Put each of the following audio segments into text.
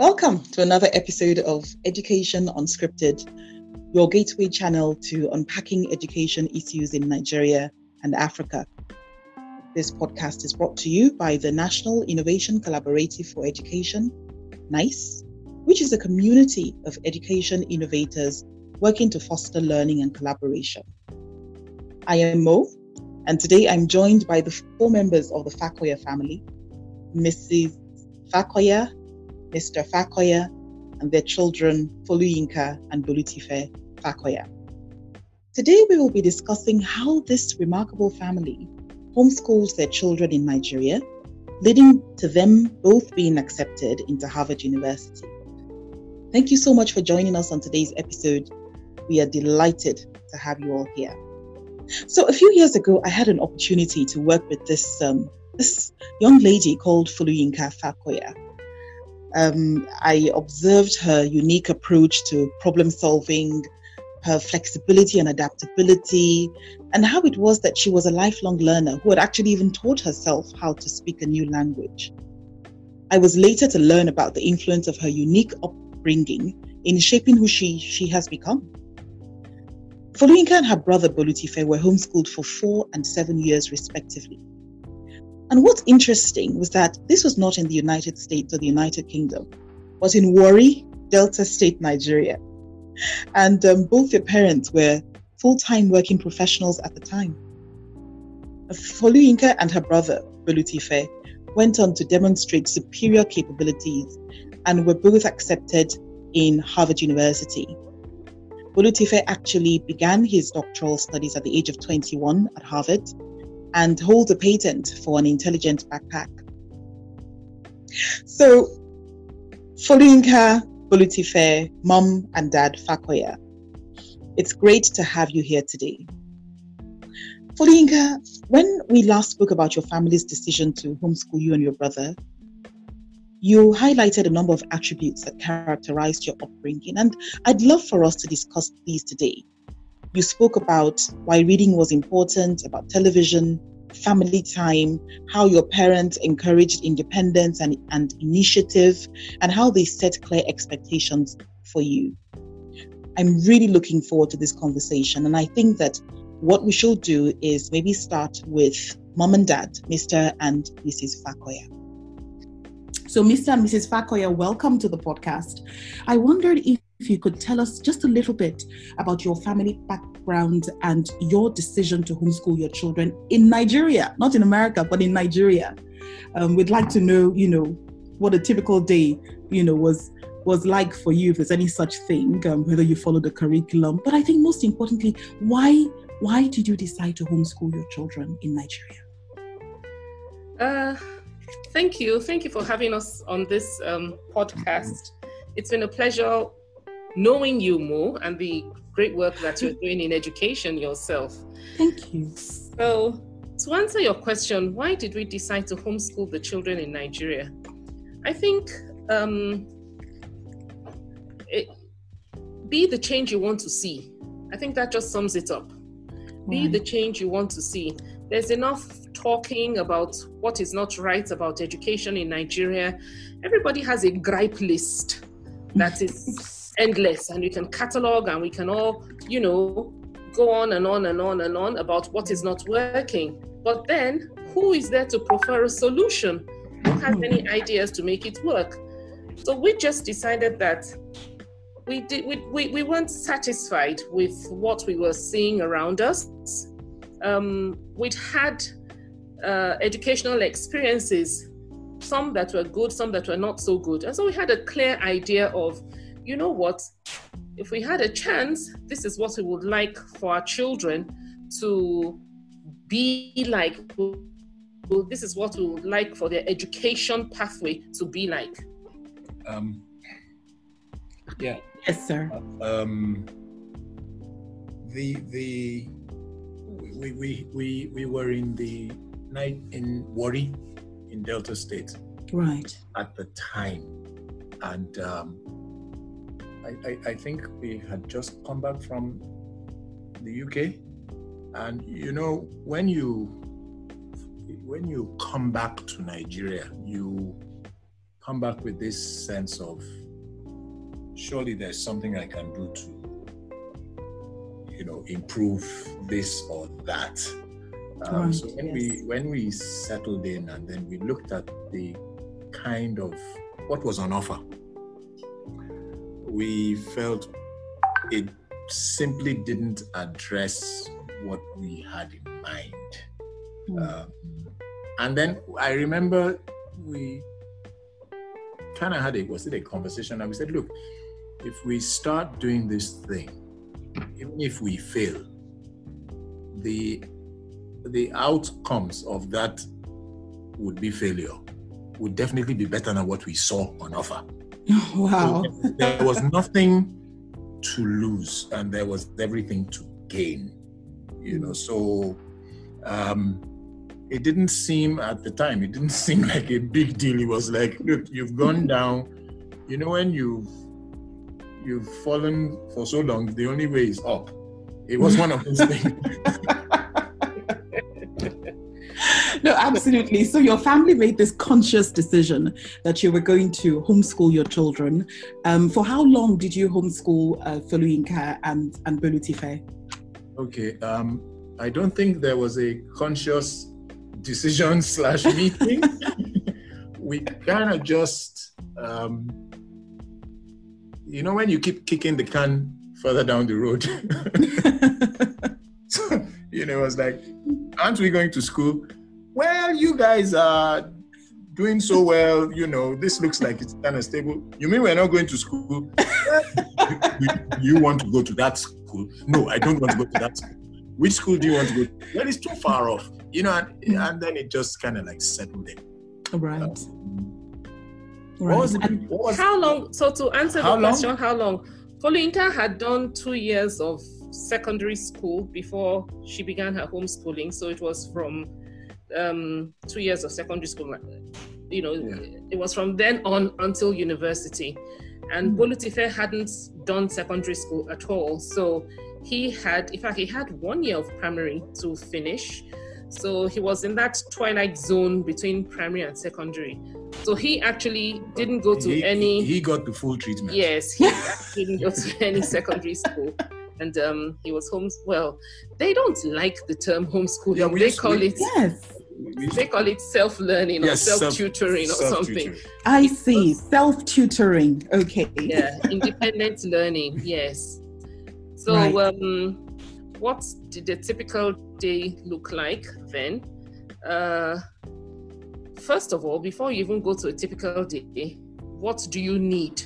Welcome to another episode of Education Unscripted, your gateway channel to unpacking education issues in Nigeria and Africa. This podcast is brought to you by the National Innovation Collaborative for Education, NICE, which is a community of education innovators working to foster learning and collaboration. I am Mo, and today I'm joined by the four members of the Fakoya family Mrs. Fakoya, Mr. Fakoya, and their children, Foluyinka and Bolutife Fakoya. Today, we will be discussing how this remarkable family homeschools their children in Nigeria, leading to them both being accepted into Harvard University. Thank you so much for joining us on today's episode. We are delighted to have you all here. So, a few years ago, I had an opportunity to work with this um, this young lady called Foluyinka Fakoya. Um, I observed her unique approach to problem solving, her flexibility and adaptability, and how it was that she was a lifelong learner who had actually even taught herself how to speak a new language. I was later to learn about the influence of her unique upbringing in shaping who she, she has become. Foluyinka and her brother Bolutife were homeschooled for four and seven years, respectively. And what's interesting was that this was not in the United States or the United Kingdom, but in Warri, Delta State, Nigeria. And um, both their parents were full time working professionals at the time. Foluyinka and her brother, Bolutife, went on to demonstrate superior capabilities and were both accepted in Harvard University. Bolutife actually began his doctoral studies at the age of 21 at Harvard and hold a patent for an intelligent backpack. So, Foluyinka, Bolutife, mom and dad Fakoya, it's great to have you here today. Foluyinka, when we last spoke about your family's decision to homeschool you and your brother, you highlighted a number of attributes that characterized your upbringing, and I'd love for us to discuss these today. You spoke about why reading was important, about television, family time, how your parents encouraged independence and, and initiative, and how they set clear expectations for you. I'm really looking forward to this conversation, and I think that what we should do is maybe start with mom and dad, Mr. and Mrs. Fakoya. So, Mr. and Mrs. Fakoya, welcome to the podcast. I wondered if you could tell us just a little bit about your family background and your decision to homeschool your children in Nigeria, not in America, but in Nigeria. Um, we'd like to know, you know, what a typical day, you know, was was like for you, if there's any such thing, um, whether you follow the curriculum. But I think most importantly, why why did you decide to homeschool your children in Nigeria? Uh, Thank you. Thank you for having us on this um, podcast. It's been a pleasure knowing you more and the great work that you're doing in education yourself. Thank you. So, to answer your question, why did we decide to homeschool the children in Nigeria? I think um, it, be the change you want to see. I think that just sums it up. Right. Be the change you want to see. There's enough talking about what is not right about education in Nigeria, everybody has a gripe list that is endless, and we can catalog and we can all, you know, go on and on and on and on about what is not working. But then, who is there to prefer a solution? Who has any ideas to make it work? So we just decided that we did we, we, we weren't satisfied with what we were seeing around us. Um, we'd had uh, educational experiences, some that were good, some that were not so good. And so we had a clear idea of, you know what, if we had a chance, this is what we would like for our children to be like. This is what we would like for their education pathway to be like. Um, yeah. Yes, sir. Um, the the we, we we we were in the night in Warri in Delta State. Right. At the time. And um, I, I, I think we had just come back from the UK. And you know, when you when you come back to Nigeria, you come back with this sense of surely there's something I can do to, you know, improve this or that. Um, Right, so when yes. we when we settled in and then we looked at the kind of what was on offer, we felt it simply didn't address what we had in mind. Mm. Um, and then I remember we kind of had a was it a conversation and we said, look, if we start doing this thing, even if we fail, the the outcomes of that would be failure would definitely be better than what we saw on offer. wow. So there was nothing to lose and there was everything to gain. You know, so um it didn't seem at the time, it didn't seem like a big deal. It was like, look, you've gone down, you know, when you've you've fallen for so long, the only way is up. It was one of those things. No, absolutely. So your family made this conscious decision that you were going to homeschool your children. Um, for how long did you homeschool uh, Foluyinka and and Bolutife? Okay. Um, I don't think there was a conscious decision slash meeting. we kind of just, um, you know, when you keep kicking the can further down the road. so, you know, it was like, aren't we going to school? Well, you guys are doing so well. You know, this looks like it's kind of stable. You mean we're not going to school? you, you want to go to that school? No, I don't want to go to that school. Which school do you want to go to? Well, it's too far off, you know, and, and then it just kind of like settled in. right. Um, right. What was it? What was How long? So to answer the question, how long? Polinta had done two years of secondary school before she began her homeschooling. So it was from um, two years of secondary school. You know, Yeah. it was from then on until university. And Mm. Bolutife hadn't done secondary school at all. So he had, in fact, he had one year of primary to finish. So he was in that twilight zone between primary and secondary. So he actually didn't go to he, any. He got the full treatment. Yes, he didn't go to any secondary school. And um, he was home. Well, they don't like the term homeschooling. Yeah, we they used- call we- it yes, We- they call it self-learning or Yes, self- self-tutoring or something. self-tutoring. I see. Self tutoring. Okay. Yeah, independent learning. Yes. So, Right. um, what did a typical day look like then? Uh, first of all, before you even go to a typical day, what do you need?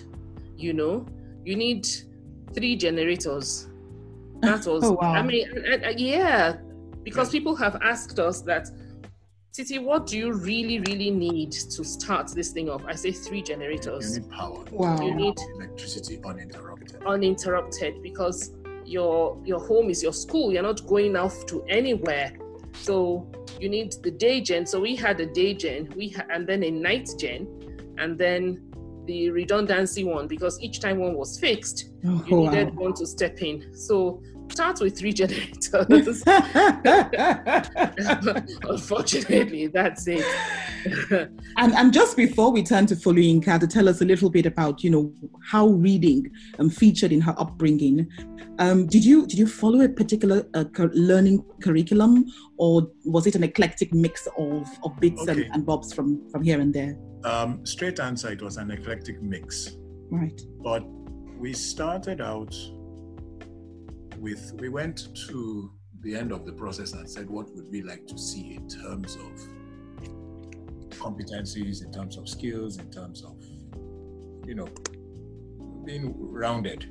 You know, you need three generators. That was, Oh, wow. I mean, and- and- yeah, because people have asked us that, Titi, what do you really, really need to start this thing off? I say three generators. You generators need power. Wow. you need electricity uninterrupted. uninterrupted because your your home is your school. You're not going off to anywhere. So you need the day gen. So we had a day gen, we ha- and then a night gen, and then the redundancy one because each time one was fixed, Oh, you wow. needed one to step in. So start with three generators. Unfortunately, that's it. And, and just before we turn to Foluyinka to tell us a little bit about, you know, how reading um, featured in her upbringing, um, did you did you follow a particular uh, cur- learning curriculum, or was it an eclectic mix of, of bits Okay. and, and bobs from from here and there? Um, straight answer, it was an eclectic mix. Right. But we started out with, we went to the end of the process and said, what would we like to see in terms of competencies, in terms of skills, in terms of, you know, being rounded.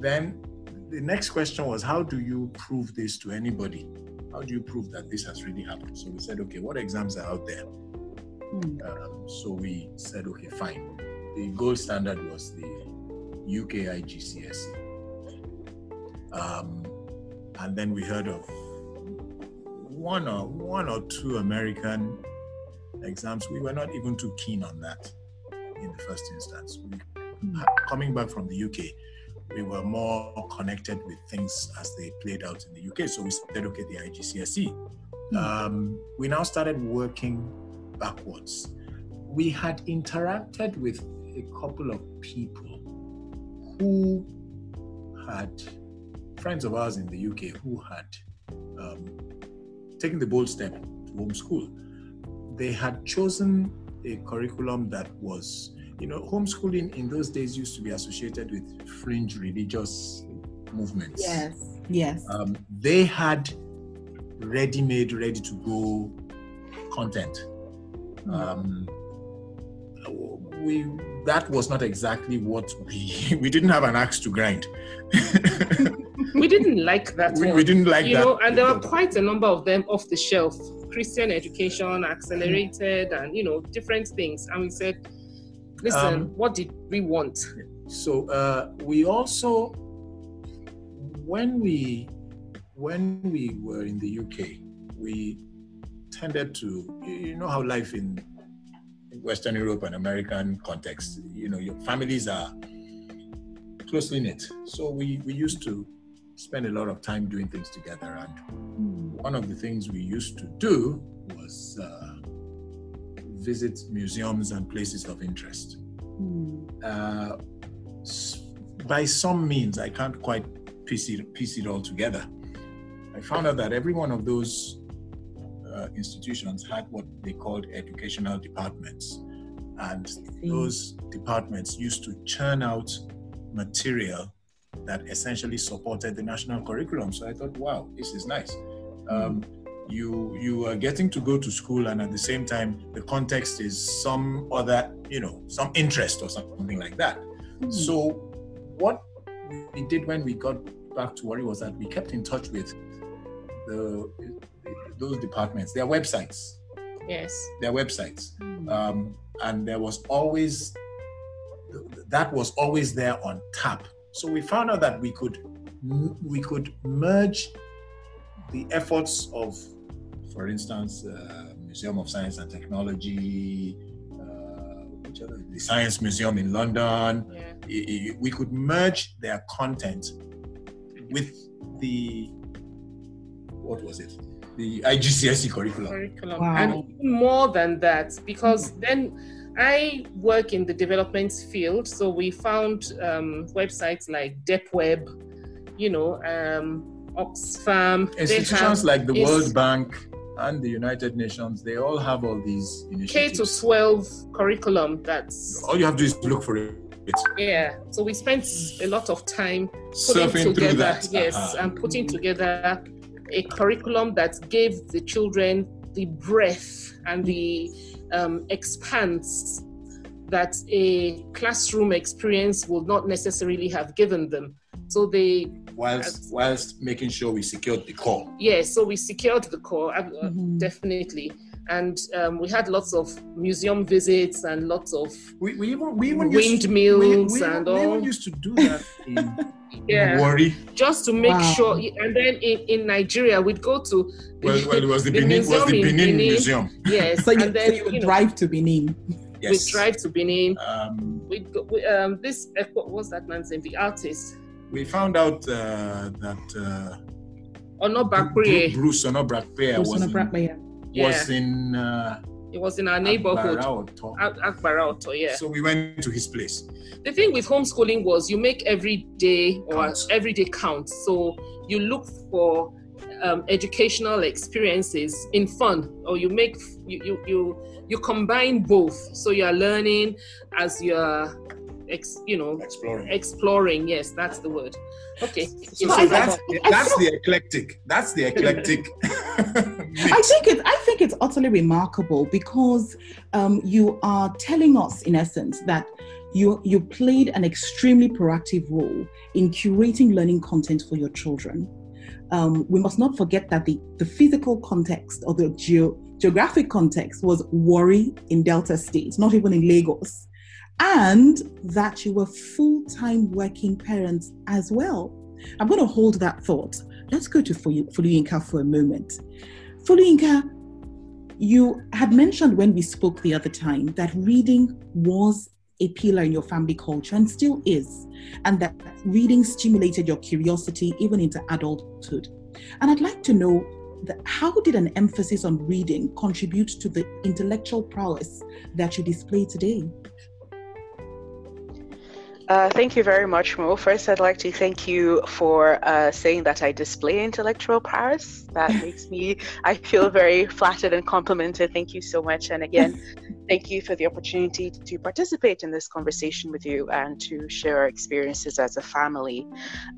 Then the next question was, how do you prove this to anybody? How do you prove that this has really happened? So we said, okay, what exams are out there? Hmm. Um, so we said, okay, fine. The gold standard was the UK IGCSE. Um, and then we heard of one or one or two American exams. We were not even too keen on that in the first instance. We, coming back from the UK, we were more connected with things as they played out in the UK. So we said, okay, the IGCSE. Um, we now started working backwards. we had interacted with a couple of people who had friends of ours in the UK who had um, taken the bold step to homeschool. They had chosen a curriculum that was, you know, homeschooling in those days used to be associated with fringe religious movements. Yes, yes. Um, they had ready-made, ready-to-go content. Mm. Um, we that was not exactly what we we didn't have an axe to grind. we didn't like that we, we didn't like you that. know, and there were quite a number of them off the shelf. Christian education, accelerated, and you know, different things. And we said, listen, Um, what did we want? So uh, we also, when we when we were in the UK, we tended to you know how life in Western Europe and American context, you know, your families are closely knit. So we we used to spend a lot of time doing things together, and one of the things we used to do was uh, visit museums and places of interest Mm. uh, by some means, I can't quite piece it, piece it all together. I found out that every one of those uh, institutions had what they called educational departments. And those departments used to churn out material that essentially supported the national curriculum. So I thought, wow, this is nice. Um, you you are getting to go to school, and at the same time, the context is some other, you know, some interest or something like that. Mm. So, what we did when we got back to Warri was that we kept in touch with the those departments, their websites, Yes. their websites, Mm. um, and there was always that was always there on tap. So we found out that we could we could merge the efforts of, for instance, uh, Museum of Science and Technology, uh, which other, the Science Museum in London, Yeah. i- i- we could merge their content with the what was it the IGCSE curriculum curriculum. Wow. And even more than that, because then I work in the development field, so we found um, websites like DepWeb, you know, um, Oxfam. institutions have like the World Bank and the United Nations they all have all these K to 12 curriculum. That's all you have to do is look for it yeah. So we spent a lot of time putting surfing through together, that yes, Uh-huh. and putting together a curriculum that gave the children the breadth and the um, expanse that a classroom experience would not necessarily have given them. So they, whilst whilst making sure we secured the core yeah, so we secured the core, uh, Mhm. definitely. And um, we had lots of museum visits and lots of we, we even we even used, windmills we, we, and we all. even used to do that in, Yeah. in Warri just to make Wow. sure. And then in, in Nigeria, we'd go to well, well it was the, The Benin was the museum Benin, Benin. Museum yes, So you, and then so you would you know, drive to Benin. yes we'd drive to Benin. um, We'd go, we, um, this uh, what was that man's name? The artist, we found out uh, that uh, Ono Bru- Bakrie. Bruce Onobrakpeya was, Osuna in- Brakmaya. Yeah, was in uh, it was in our neighborhood, Agbarha Otor, Yeah. So we went to his place. the thing with homeschooling was you make every day or Count. every day count. So you look for um, educational experiences in fun, or you make you you you, you combine both. So you are learning as you're, ex, you know, Exploring. exploring. Yes, that's the word. Okay. So, so that's that's the eclectic. That's the eclectic. I think it's I think it's utterly remarkable because um, you are telling us in essence that you you played an extremely proactive role in curating learning content for your children. Um, we must not forget that the, the physical context or the geo, geographic context was Warri in Delta State, not even in Lagos, and that you were full time working parents as well. I'm going to hold that thought. Let's go to Fulu- Foluyinka for a moment. Foluyinka, you had mentioned when we spoke the other time that reading was a pillar in your family culture and still is, and that reading stimulated your curiosity even into adulthood. And I'd like to know how did an emphasis on reading contribute to the intellectual prowess that you display today? Uh, thank you very much, Mo. First, I'd like to thank you for uh, saying that I display intellectual prowess. That makes me, I feel very flattered and complimented. Thank you so much. And again, thank you for the opportunity to participate in this conversation with you and to share our experiences as a family.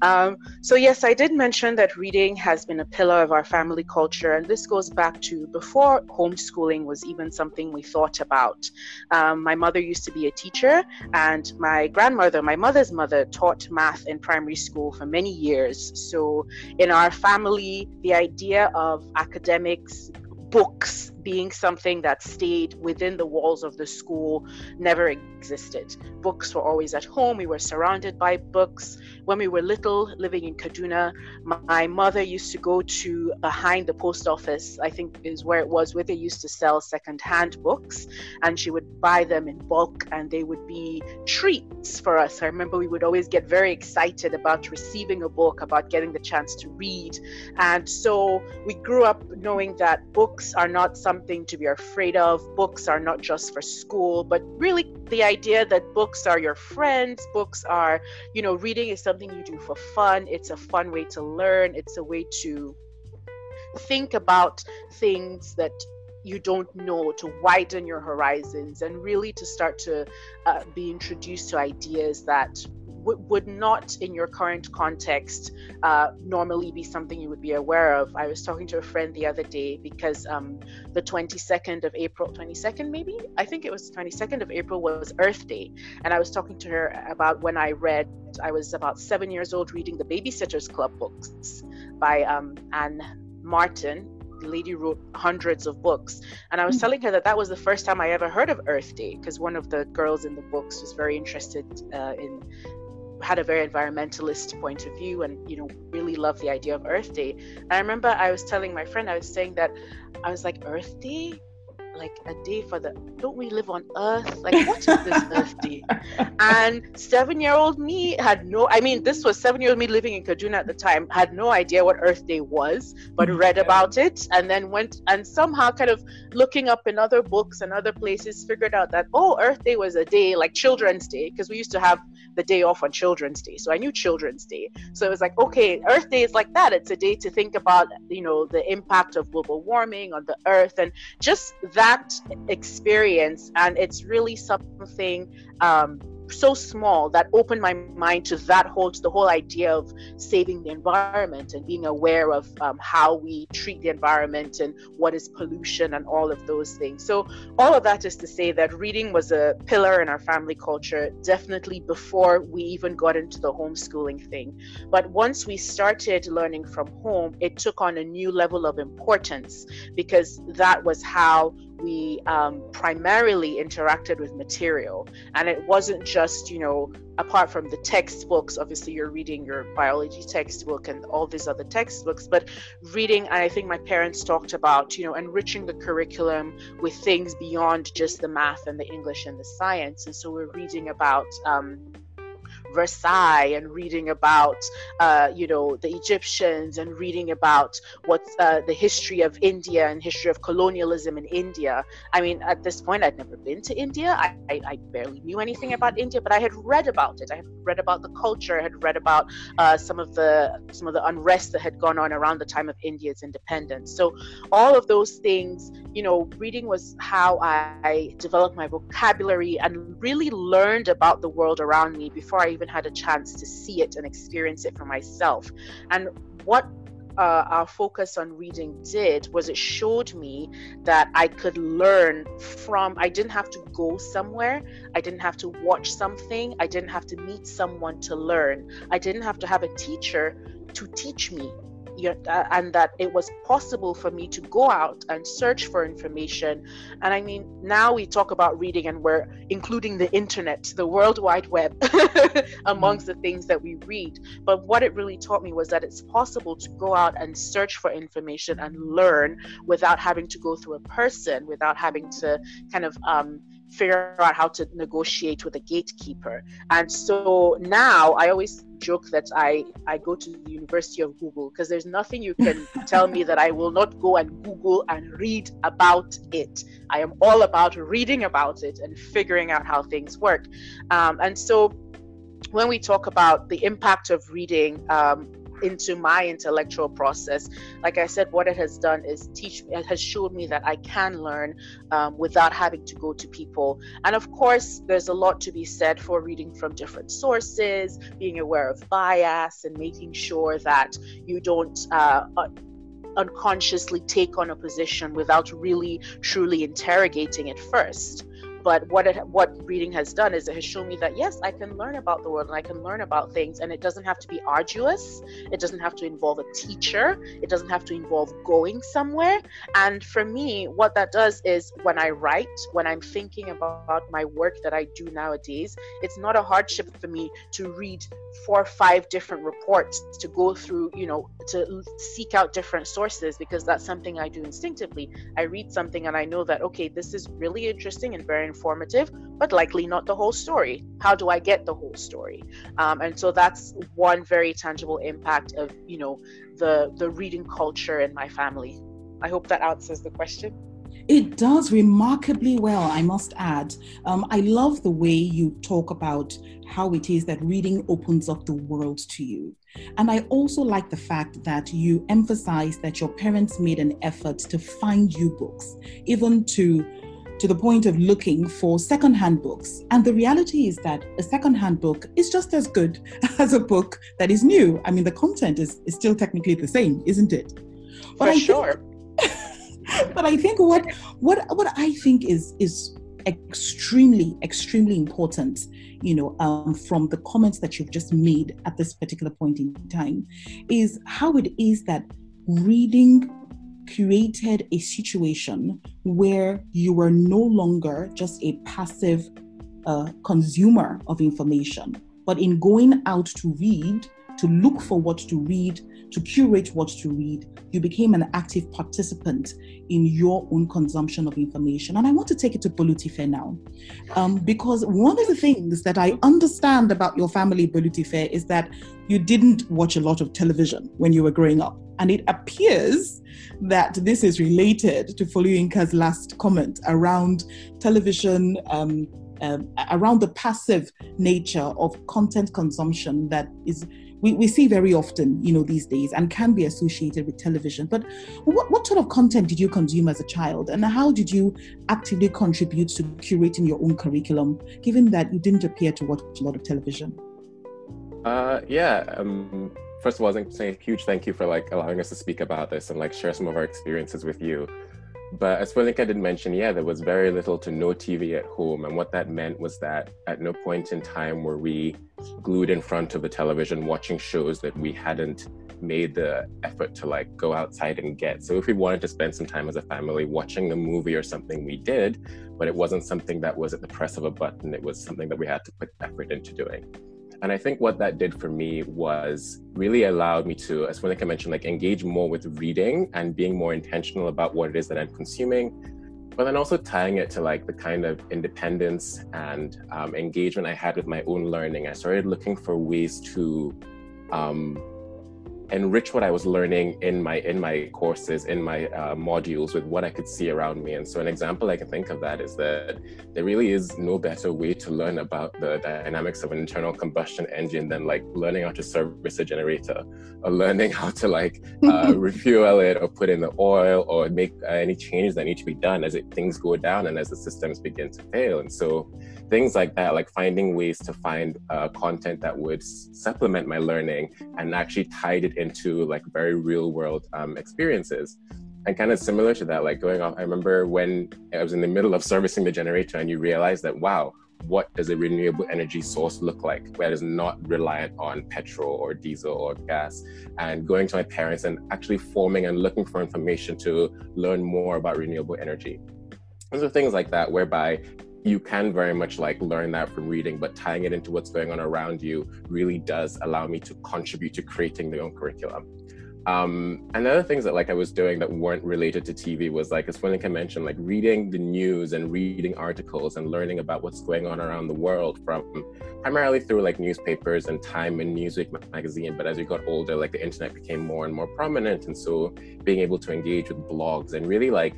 Um, so, yes, I did mention that reading has been a pillar of our family culture, and this goes back to before homeschooling was even something we thought about. Um, my mother used to be a teacher, and my grandmother, my mother's mother, taught math in primary school for many years. So, in our family, the idea of academics, books, being something that stayed within the walls of the school never existed. Books were always at home. We were surrounded by books. When we were little, living in Kaduna, my mother used to go to behind the post office, I think is where it was, where they used to sell secondhand books, and she would buy them in bulk, and they would be treats for us. I remember we would always get very excited about receiving a book, about getting the chance to read. And so we grew up knowing that books are not something something to be afraid of. Books are not just for school, but really the idea that books are your friends, books are, you know, reading is something you do for fun. It's a fun way to learn, it's a way to think about things that you don't know to widen your horizons and really to start to uh, be introduced to ideas that w- would not, in your current context, uh, normally be something you would be aware of. I was talking to a friend the other day because um, the 22nd of April, 22nd maybe? I think it was 22nd of April was Earth Day. And I was talking to her about when I read, I was about seven years old reading the Babysitter's Club books by um, Ann Martin the lady wrote hundreds of books and i was hmm. telling her that that was the first time i ever heard of earth day because one of the girls in the books was very interested uh, in had a very environmentalist point of view and you know really love the idea of earth day. And i remember i was telling my friend i was saying that i was like earth day like a day for the don't we live on earth? Like what is this earth day? And seven year old me had no i mean this was seven year old me living in kaduna at the time had no idea what earth day was but mm-hmm. read about it and then went and somehow kind of looking up in other books and other places figured out that oh earth day was a day like children's day because we used to have the day off on children's day. So i knew children's day. So it was like okay earth day is like that. It's a day to think about you know the impact of global warming on the earth and just that that experience and it's really something um, so small that opened my mind to that whole to the whole idea of saving the environment and being aware of um, how we treat the environment and what is pollution and all of those things. So all of that is to say that reading was a pillar in our family culture definitely before we even got into the homeschooling thing. But once we started learning from home it took on a new level of importance because that was how we um, primarily interacted with material. And it wasn't just you know apart from the textbooks obviously you're reading your biology textbook and all these other textbooks but reading and i think my parents talked about you know enriching the curriculum with things beyond just the math and the english and the science. And so we're reading about um, Versailles and reading about, uh, you know, the Egyptians and reading about what's uh, the history of India and history of colonialism in India. I mean, at this point, I'd never been to India. I, I, I barely knew anything about India, but I had read about it. I had read about the culture. I had read about uh, some of the some of the unrest that had gone on around the time of India's independence. So all of those things, you know, reading was how I developed my vocabulary and really learned about the world around me before I even even had a chance to see it and experience it for myself. And what uh, our focus on reading did was it showed me that I could learn from, I didn't have to go somewhere, I didn't have to watch something, I didn't have to meet someone to learn, I didn't have to have a teacher to teach me uh, and that it was possible for me to go out and search for information. And I mean, now we talk about reading and we're including the internet, the World Wide Web, amongst the things that we read. But what it really taught me was that it's possible to go out and search for information and learn without having to go through a person, without having to kind of um, figure out how to negotiate with a gatekeeper. And so now I always joke that I, I go to the University of Google because there's nothing you can tell me that I will not go and Google and read about it. I am all about reading about it and figuring out how things work. Um, and so when we talk about the impact of reading, um, into my intellectual process. Like i said what it has done is teach me it has showed me that i can learn um, without having to go to people. And of course there's a lot to be said for reading from different sources being aware of bias and making sure that you don't uh, unconsciously take on a position without really truly interrogating it first but what it what reading has done is it has shown me that yes i can learn about the world and i can learn about things and it doesn't have to be arduous. It doesn't have to involve a teacher. It doesn't have to involve going somewhere. And for me what that does is when i write when i'm thinking about my work that i do nowadays it's not a hardship for me to read four or five different reports to go through you know to seek out different sources because that's something i do instinctively. I read something and i know that okay this is really interesting and very informative, but likely not the whole story. How do I get the whole story? Um, and so that's one very tangible impact of you know the the reading culture in my family. I hope that answers the question. It does remarkably well, I must add. Um, I love the way you talk about how it is that reading opens up the world to you. And I also like the fact that you emphasize that your parents made an effort to find you books, even to to the point of looking for secondhand books. And the reality is that a secondhand book is just as good as a book that is new. I mean, the content is, is still technically the same, isn't it? But For I sure. Think, but I think what what what I think is is extremely extremely important you know um, from the comments that you've just made at this particular point in time is how it is that reading created a situation where you were no longer just a passive uh, consumer of information, but in going out to read, to look for what to read, to curate what to read, you became an active participant in your own consumption of information. And I want to take it to Bolutife now, um, because one of the things that I understand about your family, Bolutife, is that you didn't watch a lot of television when you were growing up. And it appears that this is related to Foluyinka's last comment around television, um, um, around the passive nature of content consumption that is we, we see very often, you know, these days and can be associated with television. But what, what sort of content did you consume as a child? And how did you actively contribute to curating your own curriculum, given that you didn't appear to watch a lot of television? Uh, yeah. Um, first of all, I want saying a huge thank you for like allowing us to speak about this and like share some of our experiences with you. But as Foluyinka did mention, yeah, there was very little to no TV at home. And what that meant was that at no point in time were we glued in front of the television watching shows that we hadn't made the effort to like go outside and get. So if we wanted to spend some time as a family watching a movie or something, we did, but it wasn't something that was at the press of a button. It was something that we had to put effort into doing. And I think what that did for me was really allowed me to, as Monica mentioned, like engage more with reading and being more intentional about what it is that I'm consuming. But then also tying it to like the kind of independence and um, engagement I had with my own learning. I started looking for ways to um, enrich what I was learning in my in my courses, in my uh, modules, with what I could see around me. And so, an example I can think of that is that there really is no better way to learn about the dynamics of an internal combustion engine than like learning how to service a generator, or learning how to like uh, refuel it, or put in the oil, or make uh, any changes that need to be done as it, things go down and as the systems begin to fail. And so, things like that, like finding ways to find uh, content that would supplement my learning and actually tied it into like very real world um, experiences. And kind of similar to that, like going off, I remember when I was in the middle of servicing the generator and you realize that, wow, what does a renewable energy source look like where it is not reliant on petrol or diesel or gas and going to my parents and actually forming and looking for information to learn more about renewable energy those are things like that whereby you can very much like learn that from reading, but tying it into what's going on around you really does allow me to contribute to creating the own curriculum. Um, and other things that like I was doing that weren't related to TV was like, as Foluyinka mentioned, like reading the news and reading articles and learning about what's going on around the world from primarily through like newspapers and Time and Newsweek magazine. But as we got older, like the internet became more and more prominent, and so being able to engage with blogs and really like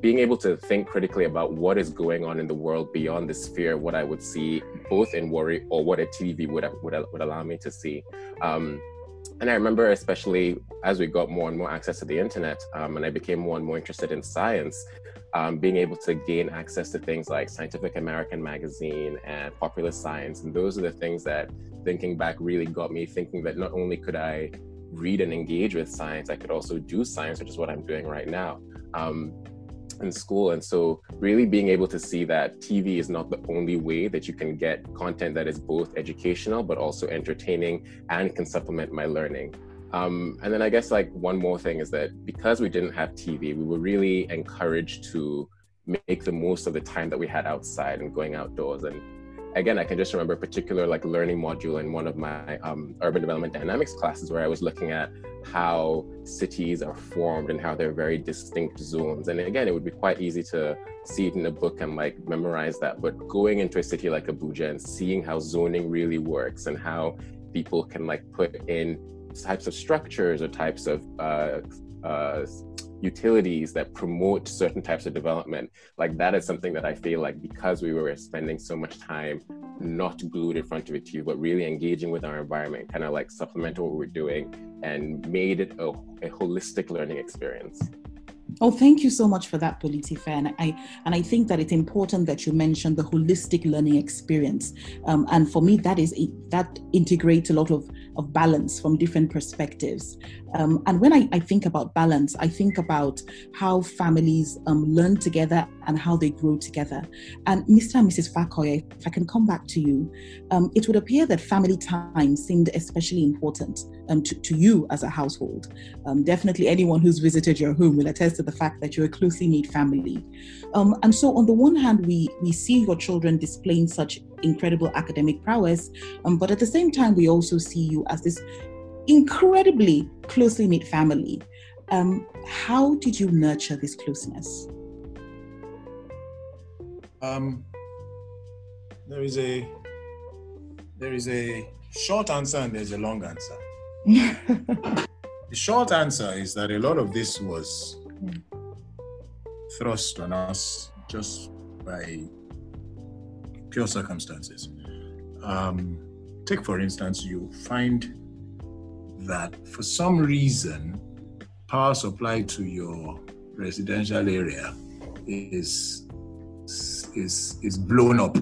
being able to think critically about what is going on in the world beyond the sphere, what I would see both in Warri or what a TV would would, would allow me to see. Um, and I remember, especially as we got more and more access to the internet, um, and I became more and more interested in science, um, being able to gain access to things like Scientific American magazine and Popular Science. And those are the things that, thinking back, really got me thinking that not only could I read and engage with science, I could also do science, which is what I'm doing right now. Um, in school. And so, really being able to see that TV is not the only way that you can get content that is both educational but also entertaining and can supplement my learning. Um, and then I guess like one more thing is that because we didn't have TV, we were really encouraged to make the most of the time that we had outside and going outdoors and again, I can just remember a particular like learning module in one of my um, urban development dynamics classes where I was looking at how cities are formed and how they're very distinct zones. And again, it would be quite easy to see it in a book and like memorize that. But going into a city like Abuja and seeing how zoning really works and how people can like put in types of structures or types of uh, uh, utilities that promote certain types of development like that is something that i feel like because we were spending so much time not glued in front of a tv but really engaging with our environment kind of like supplemented what we're doing and made it a, a holistic learning experience Oh, thank you so much for that, Bolutife. And I and I think that it's important that you mentioned the holistic learning experience. Um, and for me, that is that integrates a lot of of balance from different perspectives. Um, and when I, I, think about balance, I think about how families um, learn together and how they grow together. And Mr. and Mrs. Fakoya, if I can come back to you, um, it would appear that family time seemed especially important um, to, to, you as a household. Um, definitely, anyone who's visited your home will attest to the fact that you're a closely knit family. Um, and so, on the one hand, we we see your children displaying such incredible academic prowess, but at the same time, we also see you as this incredibly closely knit family. Um, how did you nurture this closeness? Um, there is a there is a short answer and there's a long answer. the short answer is that a lot of this was thrust on us just by pure circumstances. Um, take, for instance, you find that for some reason, power supply to your residential area is is is blown up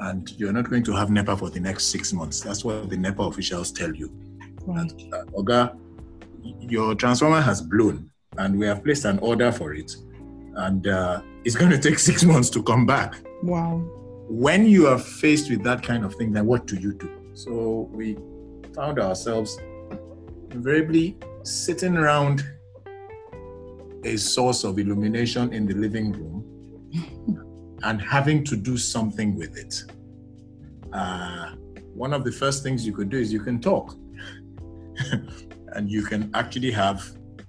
and you're not going to have NEPA for the next six months. That's what the NEPA officials tell you. Right. uh, Oga, your transformer has blown and we have placed an order for it. And uh, it's going to take six months to come back. Wow. When you are faced with that kind of thing, then what do you do? So we found ourselves invariably sitting around a source of illumination in the living room and having to do something with it. Uh, one of the first things you could do is you can talk and you can actually have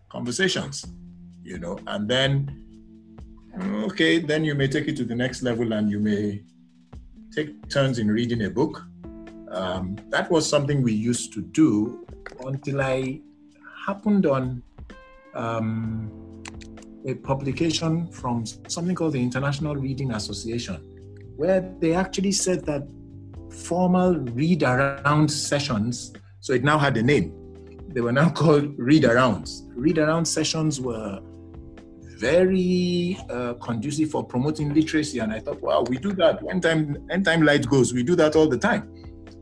conversations, you know, and then, okay, then you may take it to the next level and you may take turns in reading a book. Um, that was something we used to do until I happened on um, a publication from something called the International Reading Association, where they actually said that formal read around sessions, so it now had a name. They were now called read arounds. Read around sessions were very uh, conducive for promoting literacy, and I thought, wow, we do that. When time, when time light goes, we do that all the time.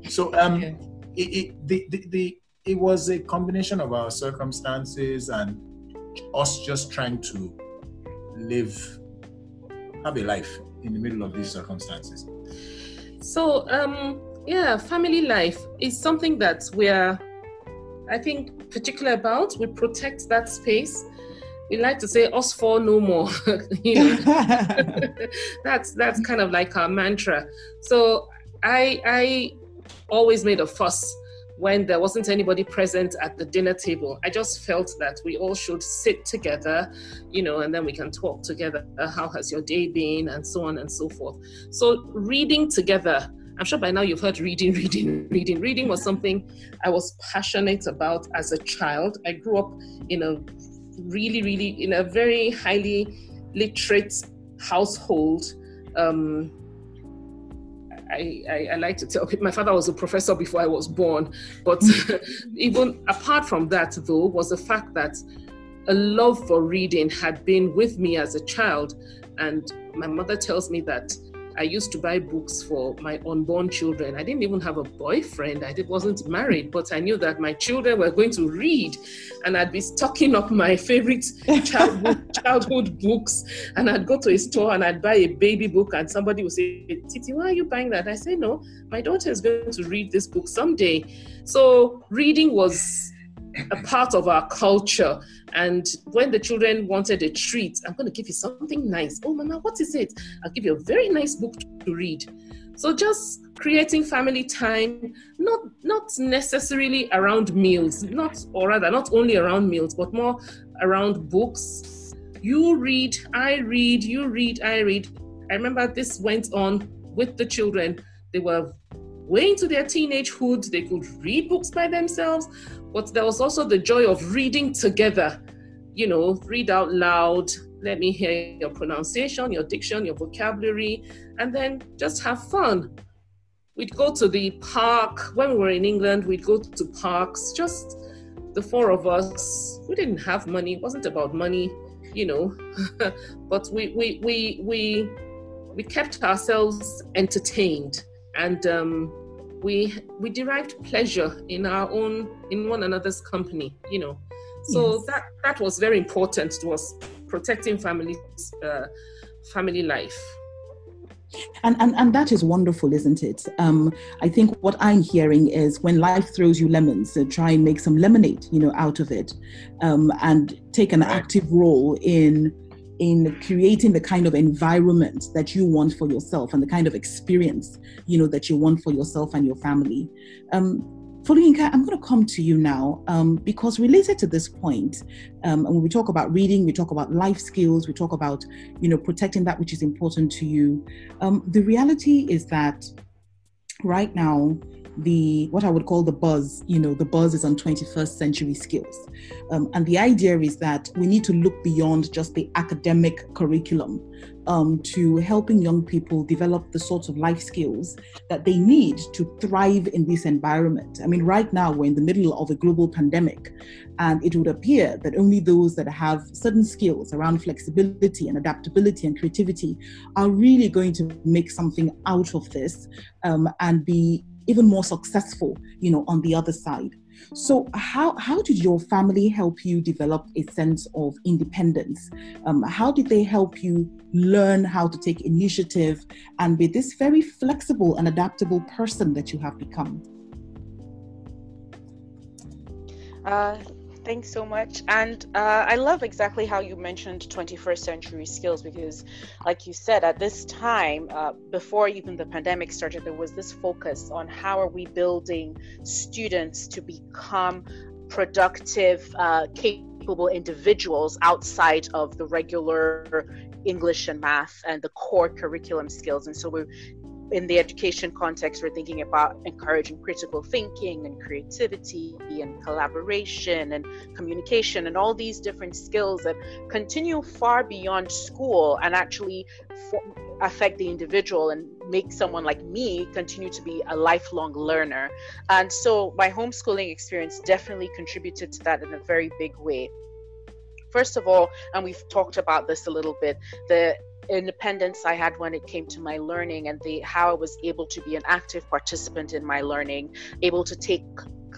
So um, okay. it, it, the, the, the, it was a combination of our circumstances and us just trying to live, have a life in the middle of these circumstances. So, um, yeah, family life is something that we're, I think, particular about. We protect that space. We like to say "us four no more." you know, that's that's kind of like our mantra. So I I always made a fuss when there wasn't anybody present at the dinner table. I just felt that we all should sit together, you know, and then we can talk together. How has your day been? And so on and so forth. So, reading together. I'm sure by now you've heard reading, reading, reading. Reading was something I was passionate about as a child. I grew up in a really, really, in a very highly literate household. Um, I, I, I, like to tell my father was a professor before I was born. But even apart from that, though, was the fact that a love for reading had been with me as a child. And my mother tells me that I used to buy books for my unborn children. I didn't even have a boyfriend. I wasn't married, but I knew that my children were going to read, and I'd be stocking up my favorite childhood, childhood books. And I'd go to a store and I'd buy a baby book, and somebody would say, "Titi, why are you buying that?" I say, "No, my daughter is going to read this book someday." So reading was a part of our culture. And when the children wanted a treat, I'm going to give you something nice. Oh, Mama, what is it? I'll give you a very nice book to read. So just creating family time, not not necessarily around meals, not or rather not only around meals, but more around books. You read, I read, you read, I read. I remember this went on with the children. They were way into their teenagehood. They could read books by themselves, but there was also the joy of reading together. You know, read out loud. Let me hear your pronunciation, your diction, your vocabulary, and then just have fun. We'd go to the park. When we were in England, we'd go to parks, just the four of us. We didn't have money, it wasn't about money, you know, but we, we, we, we, we kept ourselves entertained and um, we we derived pleasure in our own in one another's company you know. So yes. that that was very important. To us protecting families uh, family life. And, and and that is wonderful isn't it? Um, i think what i'm hearing is when life throws you lemons uh, try and make some lemonade you know out of it um, and take an active role in in creating the kind of environment that you want for yourself and the kind of experience you know that you want for yourself and your family um, Foluyinka, I'm going to come to you now um, because related to this point, um, and when we talk about reading, we talk about life skills, we talk about, you know, protecting that which is important to you. Um, the reality is that right now, the what I would call the buzz. You know, the buzz is on 21st century skills, um, and the idea is that we need to look beyond just the academic curriculum um, to helping young people develop the sorts of life skills that they need to thrive in this environment. I mean, right now we're in the middle of a global pandemic, and it would appear that only those that have certain skills around flexibility and adaptability and creativity are really going to make something out of this um, and be even more successful, you know, on the other side. So, how, how did your family help you develop a sense of independence? Um, how did they help you learn how to take initiative and be this very flexible and adaptable person that you have become? Uh, Thanks so much. And uh, I love exactly how you mentioned 21st century skills because, like you said, at this time, uh, before even the pandemic started, there was this focus on how are we building students to become productive, uh, capable individuals outside of the regular English and math and the core curriculum skills. And so we're in the education context, we're thinking about encouraging critical thinking and creativity and collaboration and communication and all these different skills that continue far beyond school and actually affect the individual and make someone like me continue to be a lifelong learner. And so my homeschooling experience definitely contributed to that in a very big way. First of all, and we've talked about this a little bit, the independence I had when it came to my learning and the how I was able to be an active participant in my learning, able to take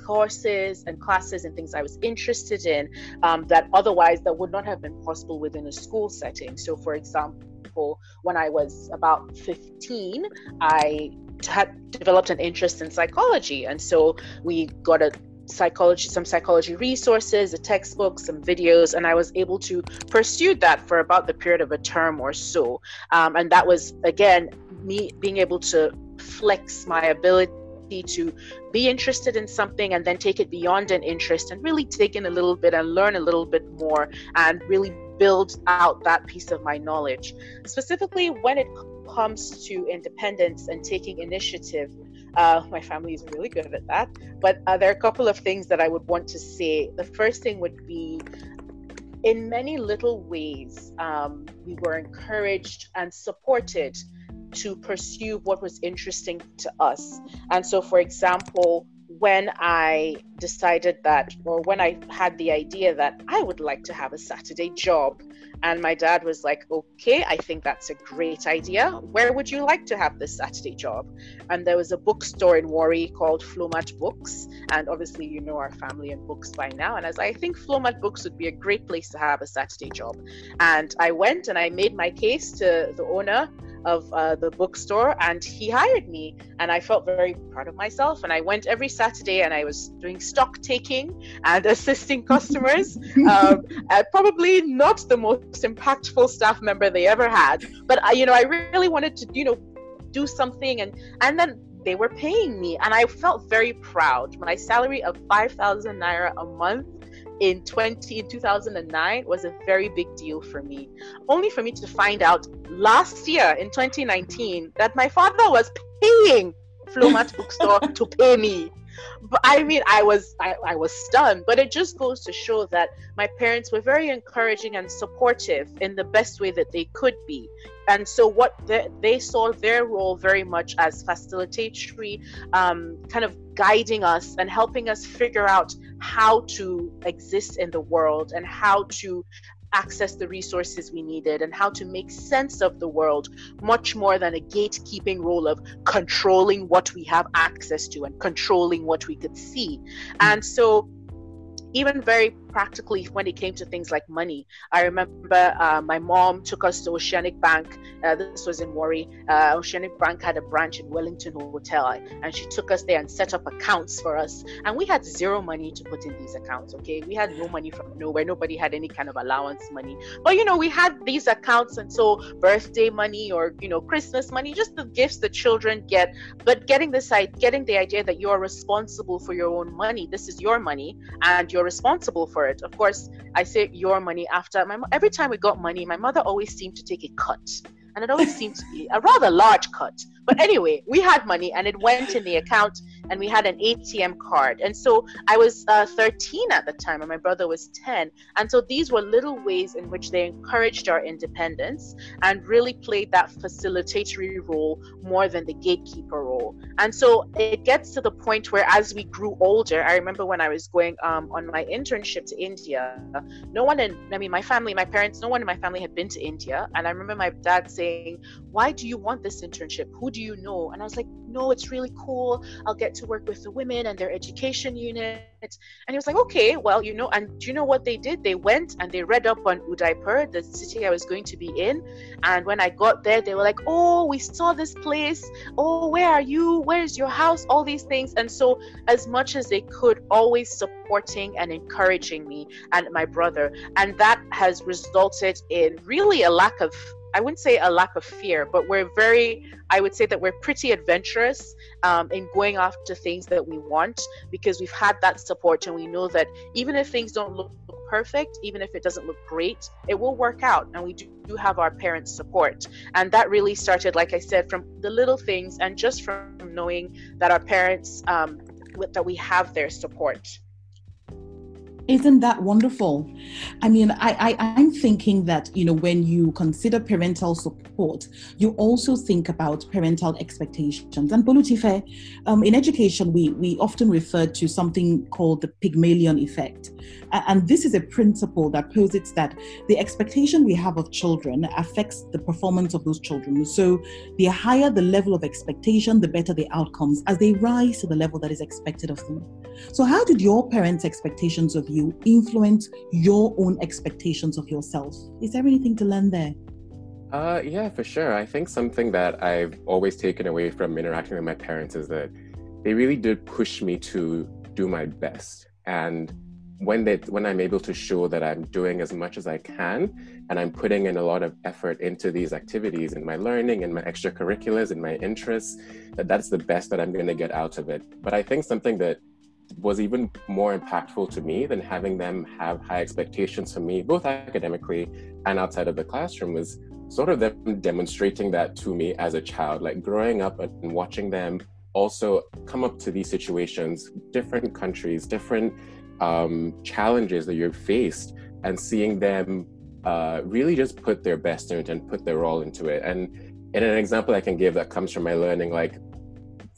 courses and classes and things I was interested in um, that otherwise that would not have been possible within a school setting. So, for example, when I was about 15, I had developed an interest in psychology, and so we got a psychology some psychology resources a textbook some videos and i was able to pursue that for about the period of a term or so um, and that was again me being able to flex my ability to be interested in something and then take it beyond an interest and really take in a little bit and learn a little bit more and really build out that piece of my knowledge. Specifically, when it comes to independence and taking initiative, uh, my family is really good at that. But uh, there are a couple of things that I would want to say. The first thing would be in many little ways, um, we were encouraged and supported to pursue what was interesting to us. And so, for example, when I decided that, or when I had the idea that I would like to have a Saturday job, and my dad was like, okay, I think that's a great idea. Where would you like to have this Saturday job? And there was a bookstore in Warri called Flomat Books. And obviously, you know our family and books by now. And I was like, I think Flomat Books would be a great place to have a Saturday job. And I went and I made my case to the owner of uh, the bookstore and he hired me and i felt very proud of myself and i went every saturday and i was doing stock taking and assisting customers um, probably not the most impactful staff member they ever had but I, you know i really wanted to you know do something and and then they were paying me and i felt very proud. My salary of 5000 naira a month in 20 in 2009 was a very big deal for me only for me to find out last year in 2019 that my father was paying Flomat bookstore to pay me but I mean, I was I, I was stunned. But it just goes to show that my parents were very encouraging and supportive in the best way that they could be. And so, what they, they saw their role very much as facilitatory, um, kind of guiding us and helping us figure out how to exist in the world and how to access the resources we needed and how to make sense of the world much more than a gatekeeping role of controlling what we have access to and controlling what we could see. And so even very practically when it came to things like money. I remember uh, my mom took us to Oceanic Bank. Uh, this was in Warri. Uh, Oceanic Bank had a branch in Wellington Hotel, and she took us there and set up accounts for us. And we had zero money to put in these accounts. Okay, we had no money from nowhere. Nobody had any kind of allowance money. But you know, we had these accounts, and so birthday money or you know Christmas money, just the gifts the children get. But getting this, getting the idea that you are responsible for your own money. This is your money, and you're responsible for it. Of course, I say your money after my every time we got money, my mother always seemed to take a cut, and it always seemed to be a rather large cut. But anyway, we had money and it went in the account and we had an ATM card. And so I was uh, 13 at the time and my brother was 10. And so these were little ways in which they encouraged our independence and really played that facilitatory role more than the gatekeeper role. And so it gets to the point where as we grew older, I remember when I was going um, on my internship to India, no one in, I mean, my family, my parents, no one in my family had been to India. And I remember my dad saying, Why do you want this internship? Who do you know? And I was like, no, it's really cool. I'll get to work with the women and their education unit. And he was like, okay, well, you know, and do you know what they did? They went and they read up on Udaipur, the city I was going to be in. And when I got there, they were like, oh, we saw this place. Oh, where are you? Where's your house? All these things. And so, as much as they could, always supporting and encouraging me and my brother. And that has resulted in really a lack of I wouldn't say a lack of fear, but we're very, I would say that we're pretty adventurous um, in going after things that we want because we've had that support and we know that even if things don't look perfect, even if it doesn't look great, it will work out. And we do, do have our parents' support. And that really started, like I said, from the little things and just from knowing that our parents, um, that we have their support. Isn't that wonderful? I mean, I, I, I'm thinking that, you know, when you consider parental support, you also think about parental expectations. And Bolutife, um, in education, we, we often refer to something called the Pygmalion effect. And this is a principle that posits that the expectation we have of children affects the performance of those children. So the higher the level of expectation, the better the outcomes as they rise to the level that is expected of them. So, how did your parents' expectations of you influence your own expectations of yourself? Is there anything to learn there? Uh, yeah, for sure. I think something that I've always taken away from interacting with my parents is that they really did push me to do my best. And when they when I'm able to show that I'm doing as much as I can and I'm putting in a lot of effort into these activities in my learning and my extracurriculars and my interests, that that's the best that I'm going to get out of it. But I think something that was even more impactful to me than having them have high expectations for me, both academically and outside of the classroom, was sort of them demonstrating that to me as a child, like growing up and watching them also come up to these situations, different countries, different um, challenges that you've faced, and seeing them uh, really just put their best into it and put their all into it. And in an example I can give that comes from my learning, like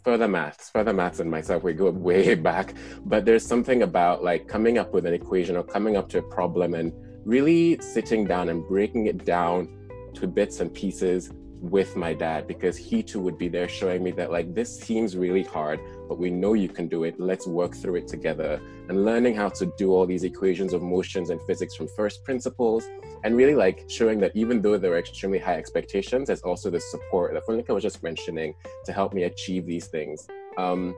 further maths, further maths and myself, we go way back. But there's something about like coming up with an equation or coming up to a problem and really sitting down and breaking it down to bits and pieces with my dad because he too would be there showing me that like this seems really hard but we know you can do it. Let's work through it together. And learning how to do all these equations of motions and physics from first principles and really like showing that even though there are extremely high expectations there's also the support that Funika was just mentioning to help me achieve these things. Um,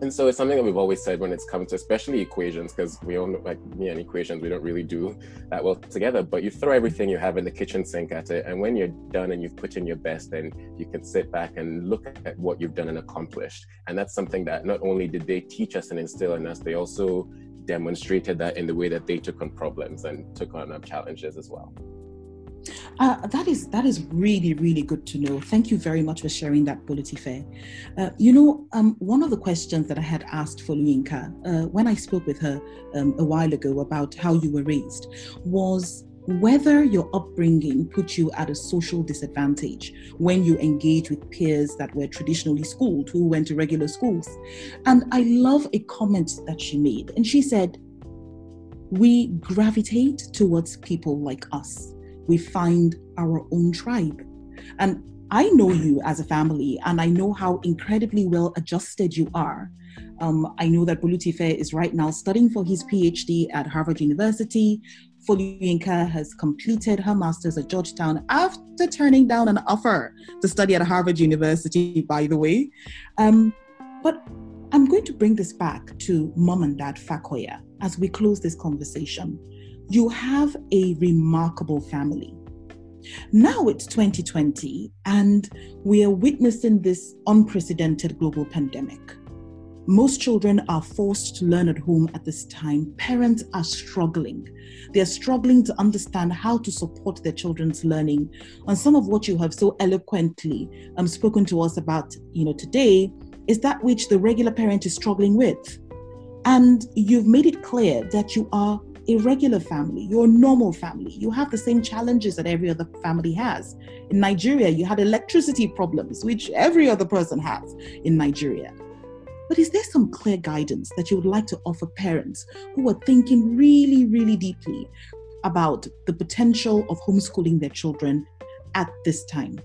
and so it's something that we've always said when it's come to especially equations, because we all like me and equations, we don't really do that well together. But you throw everything you have in the kitchen sink at it, and when you're done and you've put in your best, then you can sit back and look at what you've done and accomplished. And that's something that not only did they teach us and instill in us, they also demonstrated that in the way that they took on problems and took on um, challenges as well. Uh, that is that is really really good to know. Thank you very much for sharing that, Bolutife. Uh, you know, um, one of the questions that I had asked Foluyinka uh, when I spoke with her um, a while ago about how you were raised was whether your upbringing put you at a social disadvantage when you engage with peers that were traditionally schooled who went to regular schools. And I love a comment that she made, and she said, "We gravitate towards people like us." We find our own tribe. And I know you as a family, and I know how incredibly well adjusted you are. Um, I know that Bolutife is right now studying for his PhD at Harvard University. Foluyinka has completed her master's at Georgetown after turning down an offer to study at Harvard University, by the way. Um, but I'm going to bring this back to mom and dad Fakoya as we close this conversation you have a remarkable family. Now it's 2020, and we are witnessing this unprecedented global pandemic. Most children are forced to learn at home at this time. Parents are struggling. They are struggling to understand how to support their children's learning. And some of what you have so eloquently um, spoken to us about, you know, today is that which the regular parent is struggling with. And you've made it clear that you are a regular family, your normal family. You have the same challenges that every other family has. In Nigeria, you had electricity problems, which every other person has in Nigeria. But is there some clear guidance that you would like to offer parents who are thinking really, really deeply about the potential of homeschooling their children at this time?